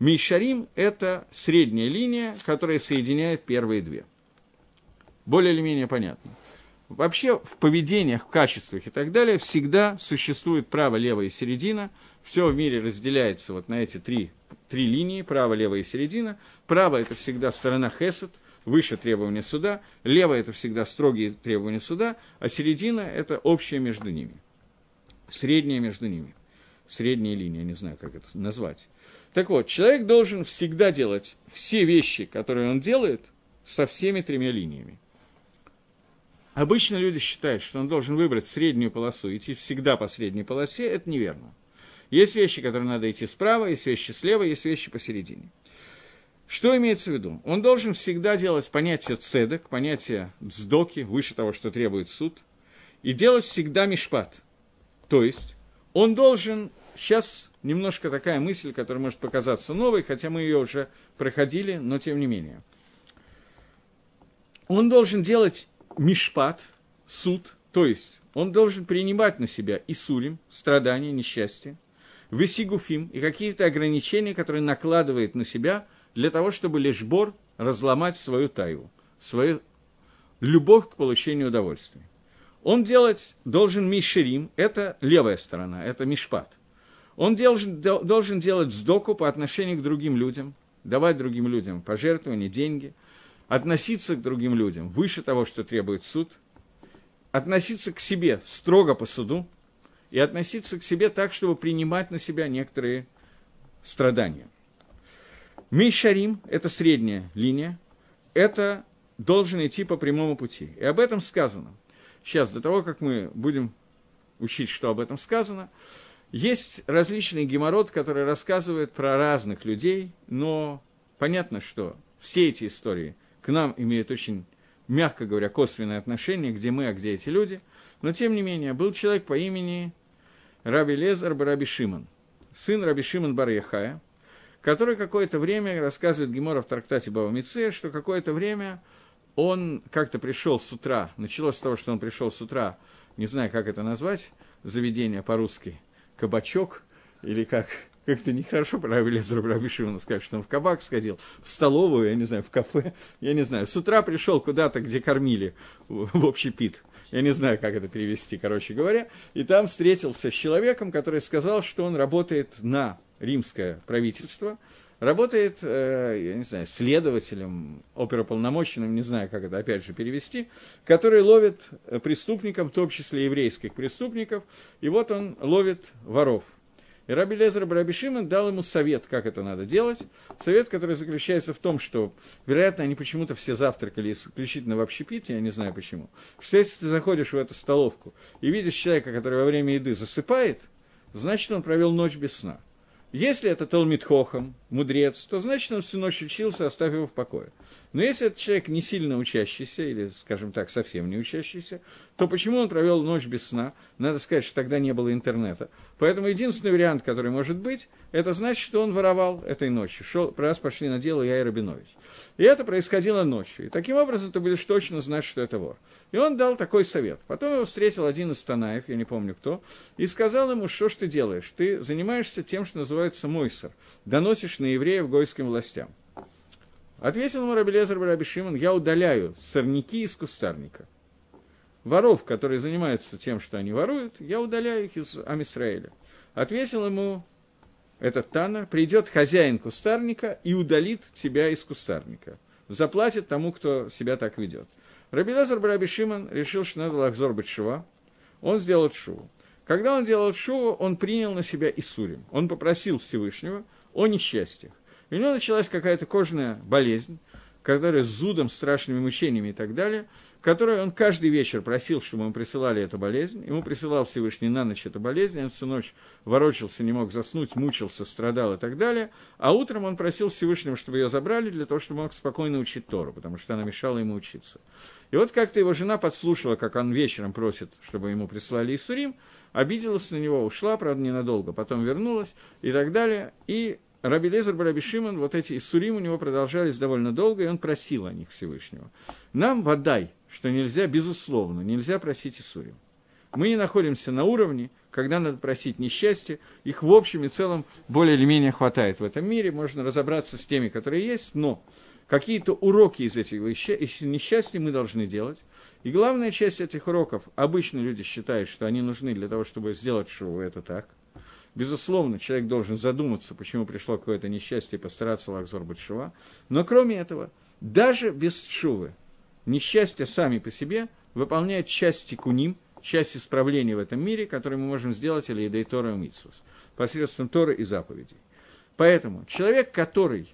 Мишарим – это средняя линия, которая соединяет первые две. Более или менее понятно. Вообще в поведениях, в качествах и так далее всегда существует право, лево и середина. Все в мире разделяется вот на эти три, три линии, право, лево и середина. Право – это всегда сторона хесед, выше требования суда, лево – это всегда строгие требования суда, а середина – это общее между ними, средняя между ними, средняя линия, не знаю, как это назвать. Так вот, человек должен всегда делать все вещи, которые он делает, со всеми тремя линиями – Обычно люди считают, что он должен выбрать среднюю полосу, идти всегда по средней полосе, это неверно. Есть вещи, которые надо идти справа, есть вещи слева, есть вещи посередине. Что имеется в виду? Он должен всегда делать понятие цедек, понятие сдоки, выше того, что требует суд, и делать всегда мишпат. То есть он должен, сейчас немножко такая мысль, которая может показаться новой, хотя мы ее уже проходили, но тем не менее. Он должен делать мишпат, суд, то есть он должен принимать на себя и сурим, страдания, несчастье, высигуфим и какие-то ограничения, которые накладывает на себя для того, чтобы лишь бор разломать свою тайву, свою любовь к получению удовольствия. Он делать должен мишерим, это левая сторона, это мишпат. Он должен, должен делать сдоку по отношению к другим людям, давать другим людям пожертвования, деньги – относиться к другим людям выше того, что требует суд, относиться к себе строго по суду и относиться к себе так, чтобы принимать на себя некоторые страдания. Мейшарим – это средняя линия, это должен идти по прямому пути. И об этом сказано. Сейчас, до того, как мы будем учить, что об этом сказано, есть различные геморрот, которые рассказывают про разных людей, но понятно, что все эти истории – к нам имеют очень, мягко говоря, косвенное отношение, где мы, а где эти люди. Но, тем не менее, был человек по имени Раби Лезар Бараби Шиман, сын Раби Шиман Бар Яхая, который какое-то время, рассказывает Гемора в трактате Мице, что какое-то время он как-то пришел с утра, началось с того, что он пришел с утра, не знаю, как это назвать, заведение по-русски, кабачок, или как, как-то нехорошо про Авелезера Рабишимана сказать, что он в кабак сходил, в столовую, я не знаю, в кафе, я не знаю. С утра пришел куда-то, где кормили, в общий пит. Я не знаю, как это перевести, короче говоря. И там встретился с человеком, который сказал, что он работает на римское правительство, работает, э, я не знаю, следователем, оперуполномоченным, не знаю, как это опять же перевести, который ловит преступников, в том числе еврейских преступников, и вот он ловит воров – и Раби Лезер Раби Шимон дал ему совет, как это надо делать. Совет, который заключается в том, что, вероятно, они почему-то все завтракали исключительно в общепите, я не знаю почему. Что если ты заходишь в эту столовку и видишь человека, который во время еды засыпает, значит, он провел ночь без сна. Если это Талмит Хохам, мудрец, то значит он всю ночь учился, оставив его в покое. Но если это человек не сильно учащийся, или, скажем так, совсем не учащийся, то почему он провел ночь без сна? Надо сказать, что тогда не было интернета. Поэтому единственный вариант, который может быть, это значит, что он воровал этой ночью. Шел, раз пошли на дело я и Рабинович. И это происходило ночью. И таким образом ты будешь точно знать, что это вор. И он дал такой совет. Потом его встретил один из Танаев, я не помню кто, и сказал ему, что ж ты делаешь? Ты занимаешься тем, что называется мойсер. Доносишь на евреев гойским властям. Ответил ему Рабелезер Раби Шимон, я удаляю сорняки из кустарника. Воров, которые занимаются тем, что они воруют, я удаляю их из Амисраэля. Ответил ему этот Таннер, придет хозяин кустарника и удалит тебя из кустарника. Заплатит тому, кто себя так ведет. Рабелезер Раби Шимон решил, что надо лахзор шува. Он сделал шуву. Когда он делал шуву, он принял на себя Исурим. Он попросил Всевышнего о несчастьях. У него началась какая-то кожная болезнь, которая с зудом, страшными мучениями и так далее, которую он каждый вечер просил, чтобы ему присылали эту болезнь. Ему присылал Всевышний на ночь эту болезнь, он всю ночь ворочался, не мог заснуть, мучился, страдал и так далее. А утром он просил Всевышнего, чтобы ее забрали, для того, чтобы мог спокойно учить Тору, потому что она мешала ему учиться. И вот как-то его жена подслушала, как он вечером просит, чтобы ему прислали Исурим, обиделась на него, ушла, правда, ненадолго, потом вернулась и так далее. И Раби Лезер Бараби Шимон, вот эти Исурим у него продолжались довольно долго, и он просил о них Всевышнего. Нам водай, что нельзя, безусловно, нельзя просить Исурим. Мы не находимся на уровне, когда надо просить несчастья, их в общем и целом более или менее хватает в этом мире, можно разобраться с теми, которые есть, но какие-то уроки из этих несчастий мы должны делать. И главная часть этих уроков, обычно люди считают, что они нужны для того, чтобы сделать шоу, это так. Безусловно, человек должен задуматься, почему пришло какое-то несчастье, и постараться лакзор Батшува. Но кроме этого, даже без шувы, несчастья сами по себе выполняют часть тикуним, часть исправления в этом мире, который мы можем сделать или едой Тора и посредством Торы и заповедей. Поэтому человек, который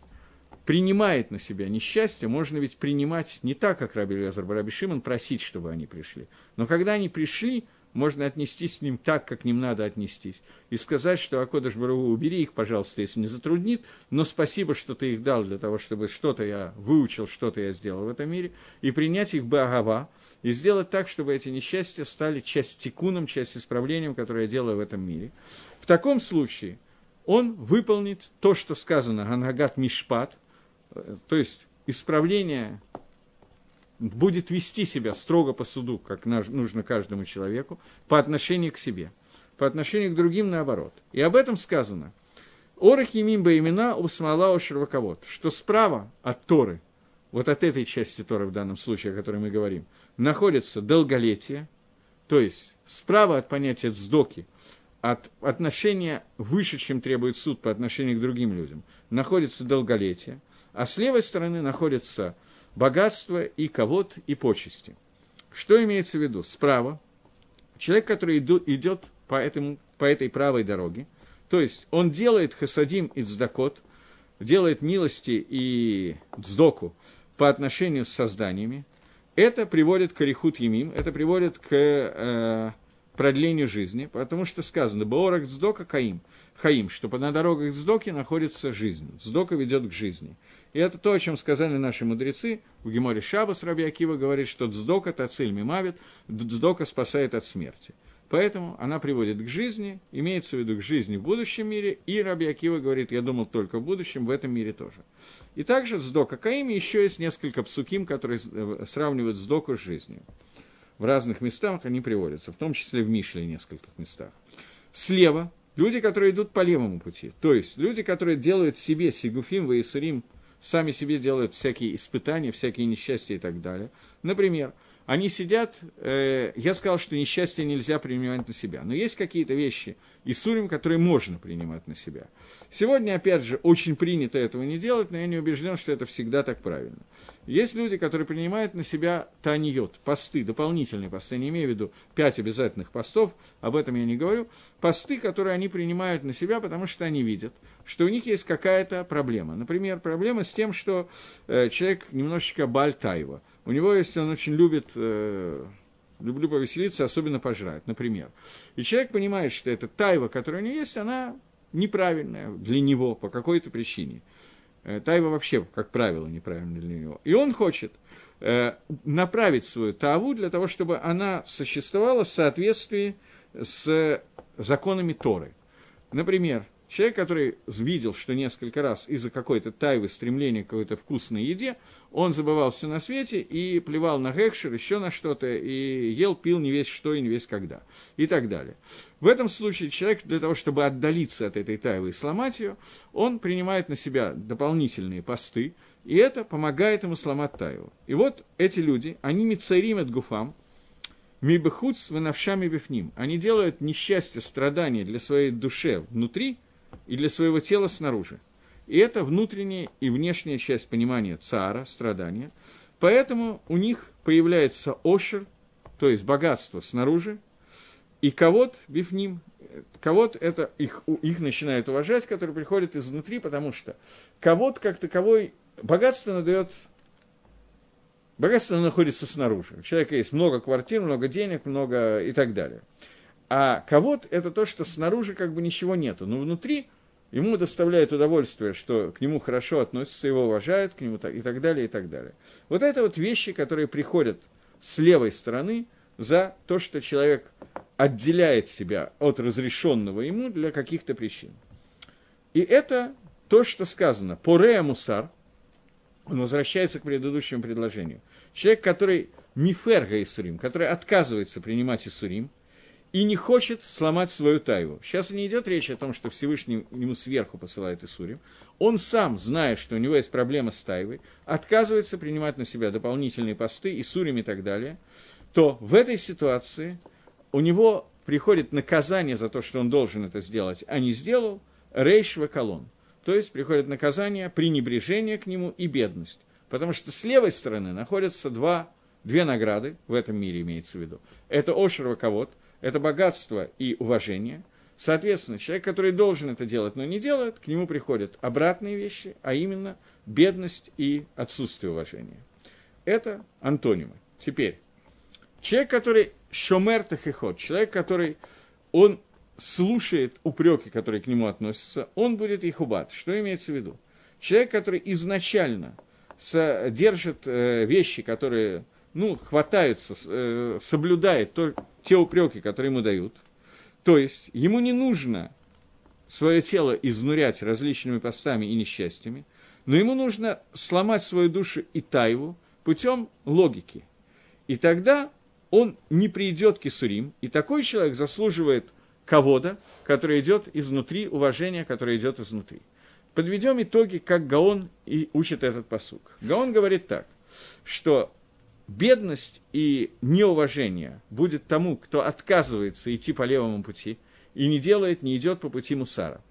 принимает на себя несчастье, можно ведь принимать не так, как Раби Лезар Бараби Шимон, просить, чтобы они пришли. Но когда они пришли, можно отнестись к ним так, как к ним надо отнестись, и сказать, что Акодыш Барагу, убери их, пожалуйста, если не затруднит, но спасибо, что ты их дал для того, чтобы что-то я выучил, что-то я сделал в этом мире, и принять их Багава, и сделать так, чтобы эти несчастья стали часть тикуном, часть исправлением, которое я делаю в этом мире. В таком случае он выполнит то, что сказано Ганагат Мишпат, э, то есть исправление будет вести себя строго по суду, как нужно каждому человеку, по отношению к себе, по отношению к другим наоборот. И об этом сказано. Орах Емимба имена у Смолао Шерваковод, что справа от Торы, вот от этой части Торы в данном случае, о которой мы говорим, находится долголетие, то есть справа от понятия цдоки, от отношения выше, чем требует суд по отношению к другим людям, находится долголетие, а с левой стороны находится богатство и ковод и почести. Что имеется в виду? Справа человек, который идет по, этому, по этой правой дороге, то есть он делает хасадим и цдакот, делает милости и цдоку по отношению с созданиями, это приводит к орехут емим, это приводит к э, продлению жизни, потому что сказано «Баорах цдока каим», хаим, что на дорогах цдоки находится жизнь, цдока ведет к жизни. И это то, о чем сказали наши мудрецы. У Геморе Шабас Раби Акива говорит, что дздока тациль мимавит, дздока спасает от смерти. Поэтому она приводит к жизни, имеется в виду к жизни в будущем мире, и Раби Акива говорит, я думал только в будущем, в этом мире тоже. И также Сдока Каими еще есть несколько псуким, которые э, сравнивают Сдоку с жизнью. В разных местах они приводятся, в том числе в Мишле в нескольких местах. Слева люди, которые идут по левому пути, то есть люди, которые делают себе Сигуфим, Ваисурим, сами себе делают всякие испытания, всякие несчастья и так далее. Например, они сидят, э, я сказал, что несчастье нельзя принимать на себя, но есть какие-то вещи и сурим, которые можно принимать на себя. Сегодня, опять же, очень принято этого не делать, но я не убежден, что это всегда так правильно. Есть люди, которые принимают на себя таниот, посты, дополнительные посты, не имею в виду пять обязательных постов, об этом я не говорю, посты, которые они принимают на себя, потому что они видят, что у них есть какая-то проблема. Например, проблема с тем, что э, человек немножечко бальтаева – у него есть, он очень любит, э, люблю повеселиться, особенно пожрать, например. И человек понимает, что эта тайва, которая у него есть, она неправильная для него по какой-то причине. Э, тайва вообще, как правило, неправильная для него. И он хочет э, направить свою таву для того, чтобы она существовала в соответствии с законами Торы. Например, Человек, который видел, что несколько раз из-за какой-то тайвы стремления к какой-то вкусной еде, он забывал все на свете и плевал на гекшер, еще на что-то, и ел, пил не весь что и не весь когда, и так далее. В этом случае человек для того, чтобы отдалиться от этой тайвы и сломать ее, он принимает на себя дополнительные посты, и это помогает ему сломать тайву. И вот эти люди, они мицарим гуфам, мибехуц вынавшами бифним. Они делают несчастье, страдания для своей души внутри – и для своего тела снаружи. И это внутренняя и внешняя часть понимания цара, страдания. Поэтому у них появляется ошер, то есть богатство снаружи, и кого-то бифним, кого-то это их, их начинают уважать, который приходит изнутри, потому что кого-то как таковой богатство надает Богатство находится снаружи. У человека есть много квартир, много денег, много и так далее. А кого-то это то, что снаружи как бы ничего нету, но внутри ему доставляет удовольствие, что к нему хорошо относятся, его уважают, к нему и так далее, и так далее. Вот это вот вещи, которые приходят с левой стороны за то, что человек отделяет себя от разрешенного ему для каких-то причин. И это то, что сказано. Порея мусар, он возвращается к предыдущему предложению. Человек, который миферга Исурим, который отказывается принимать Исурим, и не хочет сломать свою тайву. Сейчас не идет речь о том, что Всевышний ему сверху посылает Исурим. Он сам, зная, что у него есть проблема с тайвой, отказывается принимать на себя дополнительные посты, Исурим и так далее, то в этой ситуации у него приходит наказание за то, что он должен это сделать, а не сделал, рейш колон. То есть приходит наказание, пренебрежение к нему и бедность. Потому что с левой стороны находятся два, две награды, в этом мире имеется в виду. Это Ошер Ваковод, это богатство и уважение. Соответственно, человек, который должен это делать, но не делает, к нему приходят обратные вещи, а именно бедность и отсутствие уважения. Это антонимы. Теперь, человек, который шомер тахихот, человек, который, он слушает упреки, которые к нему относятся, он будет их убат. Что имеется в виду? Человек, который изначально содержит э, вещи, которые ну, хватаются, э, соблюдает то, те упреки, которые ему дают. То есть ему не нужно свое тело изнурять различными постами и несчастьями, но ему нужно сломать свою душу и тайву путем логики. И тогда он не придет к Исурим, и такой человек заслуживает кого-то, который идет изнутри, уважения, которое идет изнутри. Подведем итоги, как Гаон и учит этот посук. Гаон говорит так, что бедность и неуважение будет тому, кто отказывается идти по левому пути и не делает, не идет по пути мусара.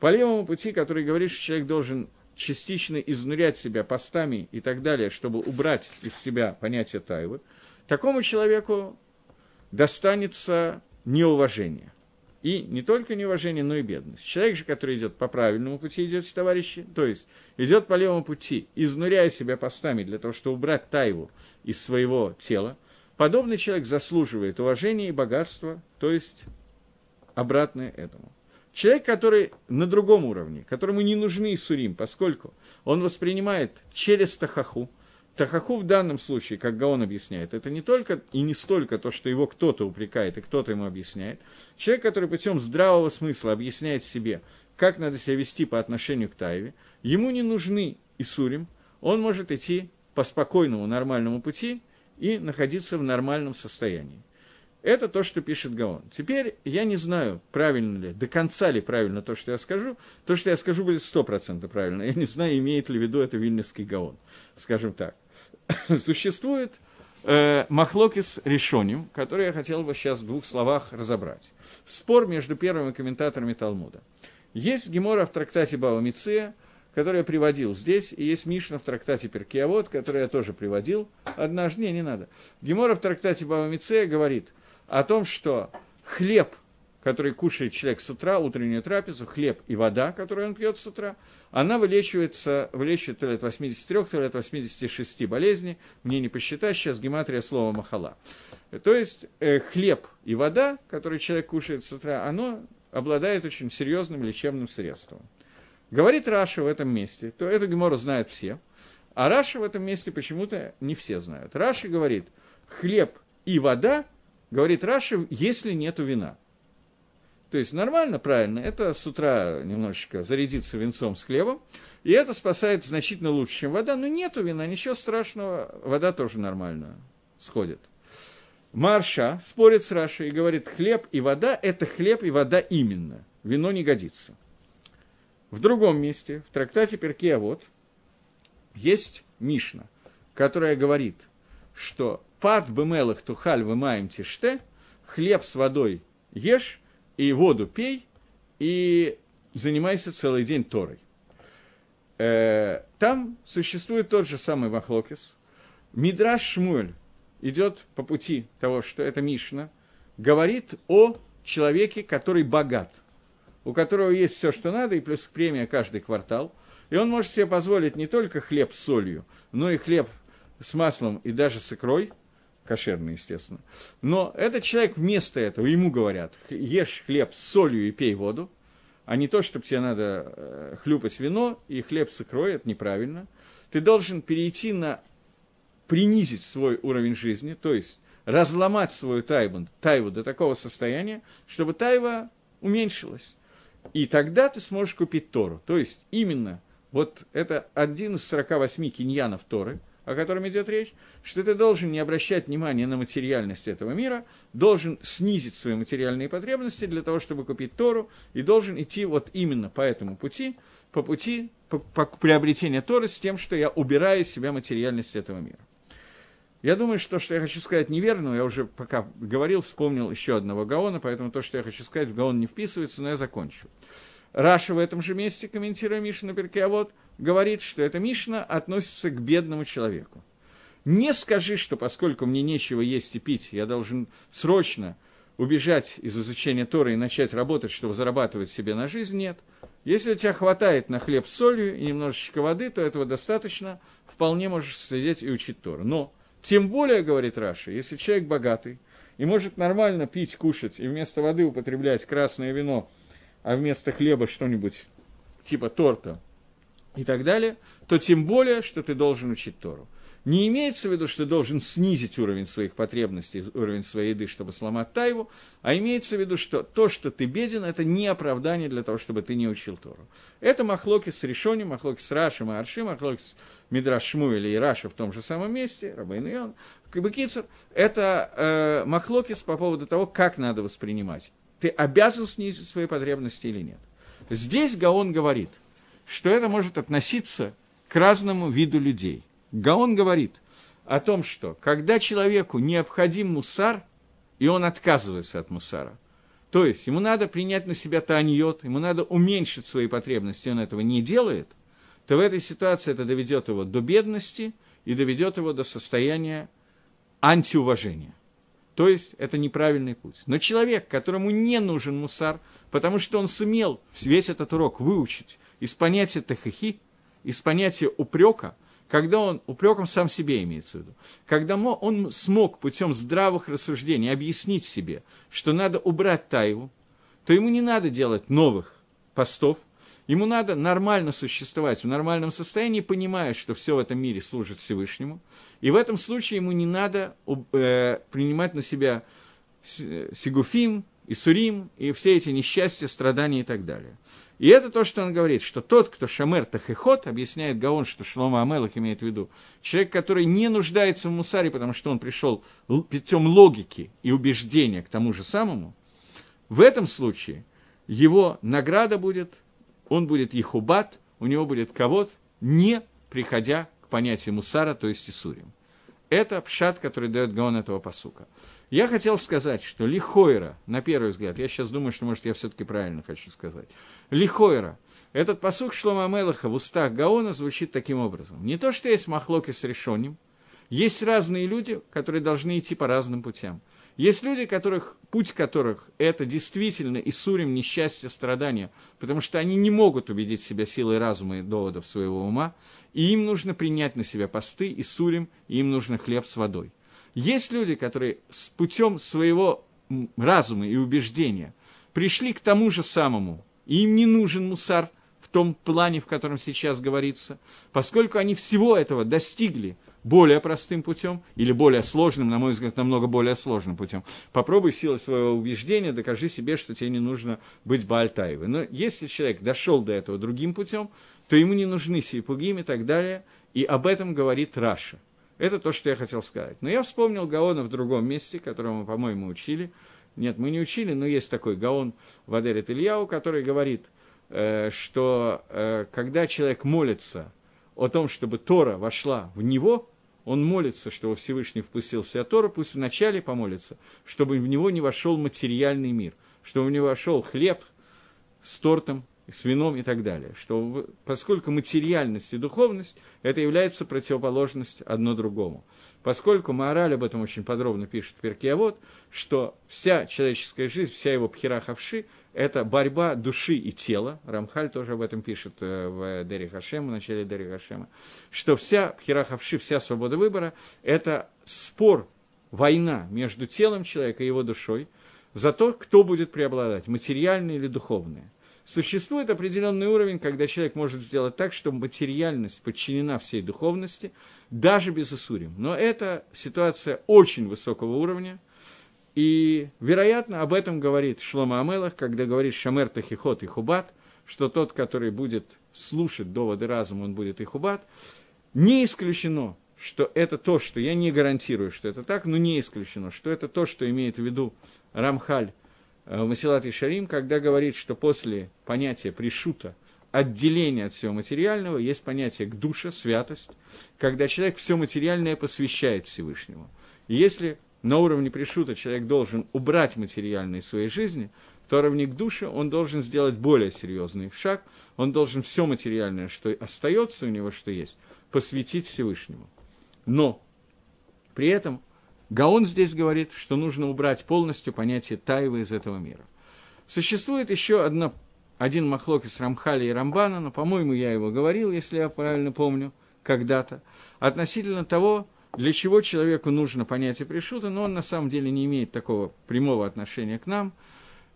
По левому пути, который говорит, что человек должен частично изнурять себя постами и так далее, чтобы убрать из себя понятие тайвы, такому человеку достанется неуважение. И не только неуважение, но и бедность. Человек же, который идет по правильному пути, идет, товарищи, то есть идет по левому пути, изнуряя себя постами для того, чтобы убрать тайву из своего тела, подобный человек заслуживает уважения и богатства, то есть обратное этому. Человек, который на другом уровне, которому не нужны Исурим, поскольку он воспринимает через Тахаху, Тахаху в данном случае, как Гаон объясняет, это не только и не столько то, что его кто-то упрекает и кто-то ему объясняет. Человек, который путем здравого смысла объясняет себе, как надо себя вести по отношению к Таеве, ему не нужны Исурим, он может идти по спокойному, нормальному пути и находиться в нормальном состоянии. Это то, что пишет Гаон. Теперь я не знаю, правильно ли, до конца ли правильно то, что я скажу. То, что я скажу, будет сто процентов правильно. Я не знаю, имеет ли в виду это Вильнюсский Гаон, скажем так. существует э, Махлокис решением, который я хотел бы сейчас в двух словах разобрать. Спор между первыми комментаторами Талмуда. Есть Гемора в трактате Бава Миция, который я приводил здесь, и есть Мишна в трактате Перкиавод, который я тоже приводил однажды. Не, не надо. Гемора в трактате Бава Миция говорит о том, что хлеб – который кушает человек с утра, утреннюю трапезу, хлеб и вода, которую он пьет с утра, она вылечивается, вылечивает то ли от 83, то ли от 86 болезней, мне не посчитать, сейчас гематрия слова מחלה. То есть э, хлеб и вода, который человек кушает с утра, оно обладает очень серьезным лечебным средством. Говорит Раши в этом месте, то эту гемару знают все, а Раши в этом месте почему-то не все знают. Раши говорит, хлеб и вода, говорит Раши, если нету вина – то есть нормально, правильно, это с утра немножечко зарядиться винцом с хлебом, и это спасает значительно лучше, чем вода. Но нету вина, ничего страшного, вода тоже нормально сходит. Марша спорит с Рашей и говорит, хлеб и вода – это хлеб и вода именно, вино не годится. В другом месте, в трактате Перкея вот, есть Мишна, которая говорит, что «пад бемелах тухаль вымаем тиште» – хлеб с водой ешь – и воду пей, и занимайся целый день Торой. Э, там существует тот же самый Махлокис. Мидраш Шмуэль идет по пути того, что это Мишна, говорит о человеке, который богат, у которого есть все, что надо, и плюс премия каждый квартал, и он может себе позволить не только хлеб с солью, но и хлеб с маслом и даже с икрой, кошерный, естественно. Но этот человек вместо этого, ему говорят, ешь хлеб с солью и пей воду, а не то, чтобы тебе надо э, хлюпать вино и хлеб с икрой, это неправильно. Ты должен перейти на принизить свой уровень жизни, то есть разломать свою тайву, тайву до такого состояния, чтобы тайва уменьшилась. И тогда ты сможешь купить Тору. То есть именно вот это один из 48 киньянов Торы, о котором идет речь, что ты должен не обращать внимания на материальность этого мира, должен снизить свои материальные потребности для того, чтобы купить Тору, и должен идти вот именно по этому пути, по пути по, по приобретения Торы с тем, что я убираю из себя материальность этого мира. Я думаю, что то, что я хочу сказать, неверно. Я уже пока говорил, вспомнил еще одного Гаона, поэтому то, что я хочу сказать, в Гаон не вписывается, но я закончу. Раша в этом же месте, комментируя Мишну Перкеавод, говорит, что эта Мишна относится к бедному человеку. Не скажи, что поскольку мне нечего есть и пить, я должен срочно убежать из изучения Торы и начать работать, чтобы зарабатывать себе на жизнь, нет. Если у тебя хватает на хлеб с солью и немножечко воды, то этого достаточно, вполне можешь сидеть и учить Тору. Но тем более, говорит Раша, если человек богатый и может нормально пить, кушать, и вместо воды употреблять красное вино, а вместо хлеба что-нибудь типа торта и так далее, то тем более, что ты должен учить Тору. Не имеется в виду, что ты должен снизить уровень своих потребностей, уровень своей еды, чтобы сломать тайву, а имеется в виду, что то, что ты беден, это не оправдание для того, чтобы ты не учил Тору. Это махлоки с Решони, махлоки с Рашем и Арши, махлоки с Мидраш Шмуэля и Раша в том же самом месте, Рабейн Йон, Кабыкицер. Это э, махлокис по поводу того, как надо воспринимать. Ты обязан снизить свои потребности или нет. Здесь Гаон говорит, что это может относиться к разному виду людей. Гаон говорит о том, что когда человеку необходим мусар, и он отказывается от мусара, то есть ему надо принять на себя тааньот, ему надо уменьшить свои потребности, он этого не делает, то в этой ситуации это доведет его до бедности и доведет его до состояния антиуважения. То есть это неправильный путь. Но человек, которому не нужен мусар, потому что он сумел весь этот урок выучить из понятия тахахи, из понятия упрека – когда он, упреком сам себе имеется в виду, когда он смог путем здравых рассуждений объяснить себе, что надо убрать тайву, то ему не надо делать новых постов, ему надо нормально существовать в нормальном состоянии, понимая, что все в этом мире служит Всевышнему, и в этом случае ему не надо э, принимать на себя сигуфим, и сурим, и все эти несчастья, страдания и так далее. И это то, что он говорит, что тот, кто шамер тахихот, объясняет Гаон, что Шлома Амелах имеет в виду, человек, который не нуждается в мусаре, потому что он пришел путем логики и убеждения к тому же самому, в этом случае его награда будет, он будет ехубат, у него будет ковод, не приходя к понятию мусара, то есть Исурим. Это пшат, который дает Гаон этого посука. Я хотел сказать, что лихойра, на первый взгляд, я сейчас думаю, что, может, я все-таки правильно хочу сказать. Лихойра, этот посук Шлома Мелаха в устах Гаона звучит таким образом. Не то, что есть махлоки с решением, есть разные люди, которые должны идти по разным путям. Есть люди, которых, путь которых это действительно и сурим несчастье, страдания, потому что они не могут убедить себя силой разума и доводов своего ума, и им нужно принять на себя посты и сурим, и им нужно хлеб с водой. Есть люди, которые с путем своего разума и убеждения пришли к тому же самому, и им не нужен мусар в том плане, в котором сейчас говорится, поскольку они всего этого достигли более простым путем или более сложным, на мой взгляд, намного более сложным путем. Попробуй силой своего убеждения, докажи себе, что тебе не нужно быть Баальтаевой. Но если человек дошел до этого другим путем, то ему не нужны сипугим и так далее, и об этом говорит Раша. Это то, что я хотел сказать. Но я вспомнил Гаона в другом месте, которого мы, по-моему, учили. Нет, мы не учили, но есть такой Гаон Вадерит Ильяу, который говорит, э, что э, когда человек молится о том, чтобы Тора вошла в него, он молится, чтобы Всевышний впустил себя Тора, пусть вначале помолится, чтобы в него не вошел материальный мир, чтобы в него вошел хлеб с тортом, с вином и так далее. Что, поскольку материальность и духовность – это является противоположность одно другому. Поскольку Маораль об этом очень подробно пишет в Перкиавод, что вся человеческая жизнь, вся его пхерахавши – это борьба души и тела. Рамхаль тоже об этом пишет э, в Дери Хашема, в начале Дери Хашема, что вся пхерахавши, вся свобода выбора – это спор, война между телом человека и его душой за то, кто будет преобладать, материальное или духовное. Существует определенный уровень, когда человек может сделать так, чтобы материальность подчинена всей духовности, даже без Исурим. Но это ситуация очень высокого уровня, и, вероятно, об этом говорит Шлома Амелах, когда говорит Шамер Тахихот и Хубат, что тот, который будет слушать доводы разума, он будет и Хубат. Не исключено, что это то, что я не гарантирую, что это так, но не исключено, что это то, что имеет в виду Рамхаль Э, Масилат и Шарим, когда говорит, что после понятия пришута, отделения от всего материального, есть понятие к душе, святость, когда человек все материальное посвящает Всевышнему. Если на уровне пришута человек должен убрать материальное из своей жизни, то уровне к душе он должен сделать более серьезный шаг, он должен все материальное, что остается у него, что есть, посвятить Всевышнему. Но при этом Гаон здесь говорит, что нужно убрать полностью понятие тайвы из этого мира. Существует еще одна, один махлок из Рамхали и Рамбана, но, по-моему, я его говорил, если я правильно помню, когда-то, относительно того, для чего человеку нужно понятие пришута, но он на самом деле не имеет такого прямого отношения к нам,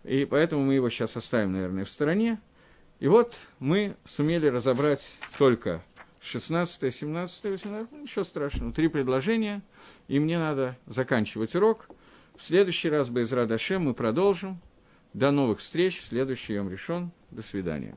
и поэтому мы его сейчас оставим, наверное, в стороне. И вот мы сумели разобрать только 16, 17, 18, ничего страшного, три предложения, и мне надо заканчивать урок. В следующий раз, без Радашем, мы продолжим. До новых встреч, следующий Йом решен. До свидания.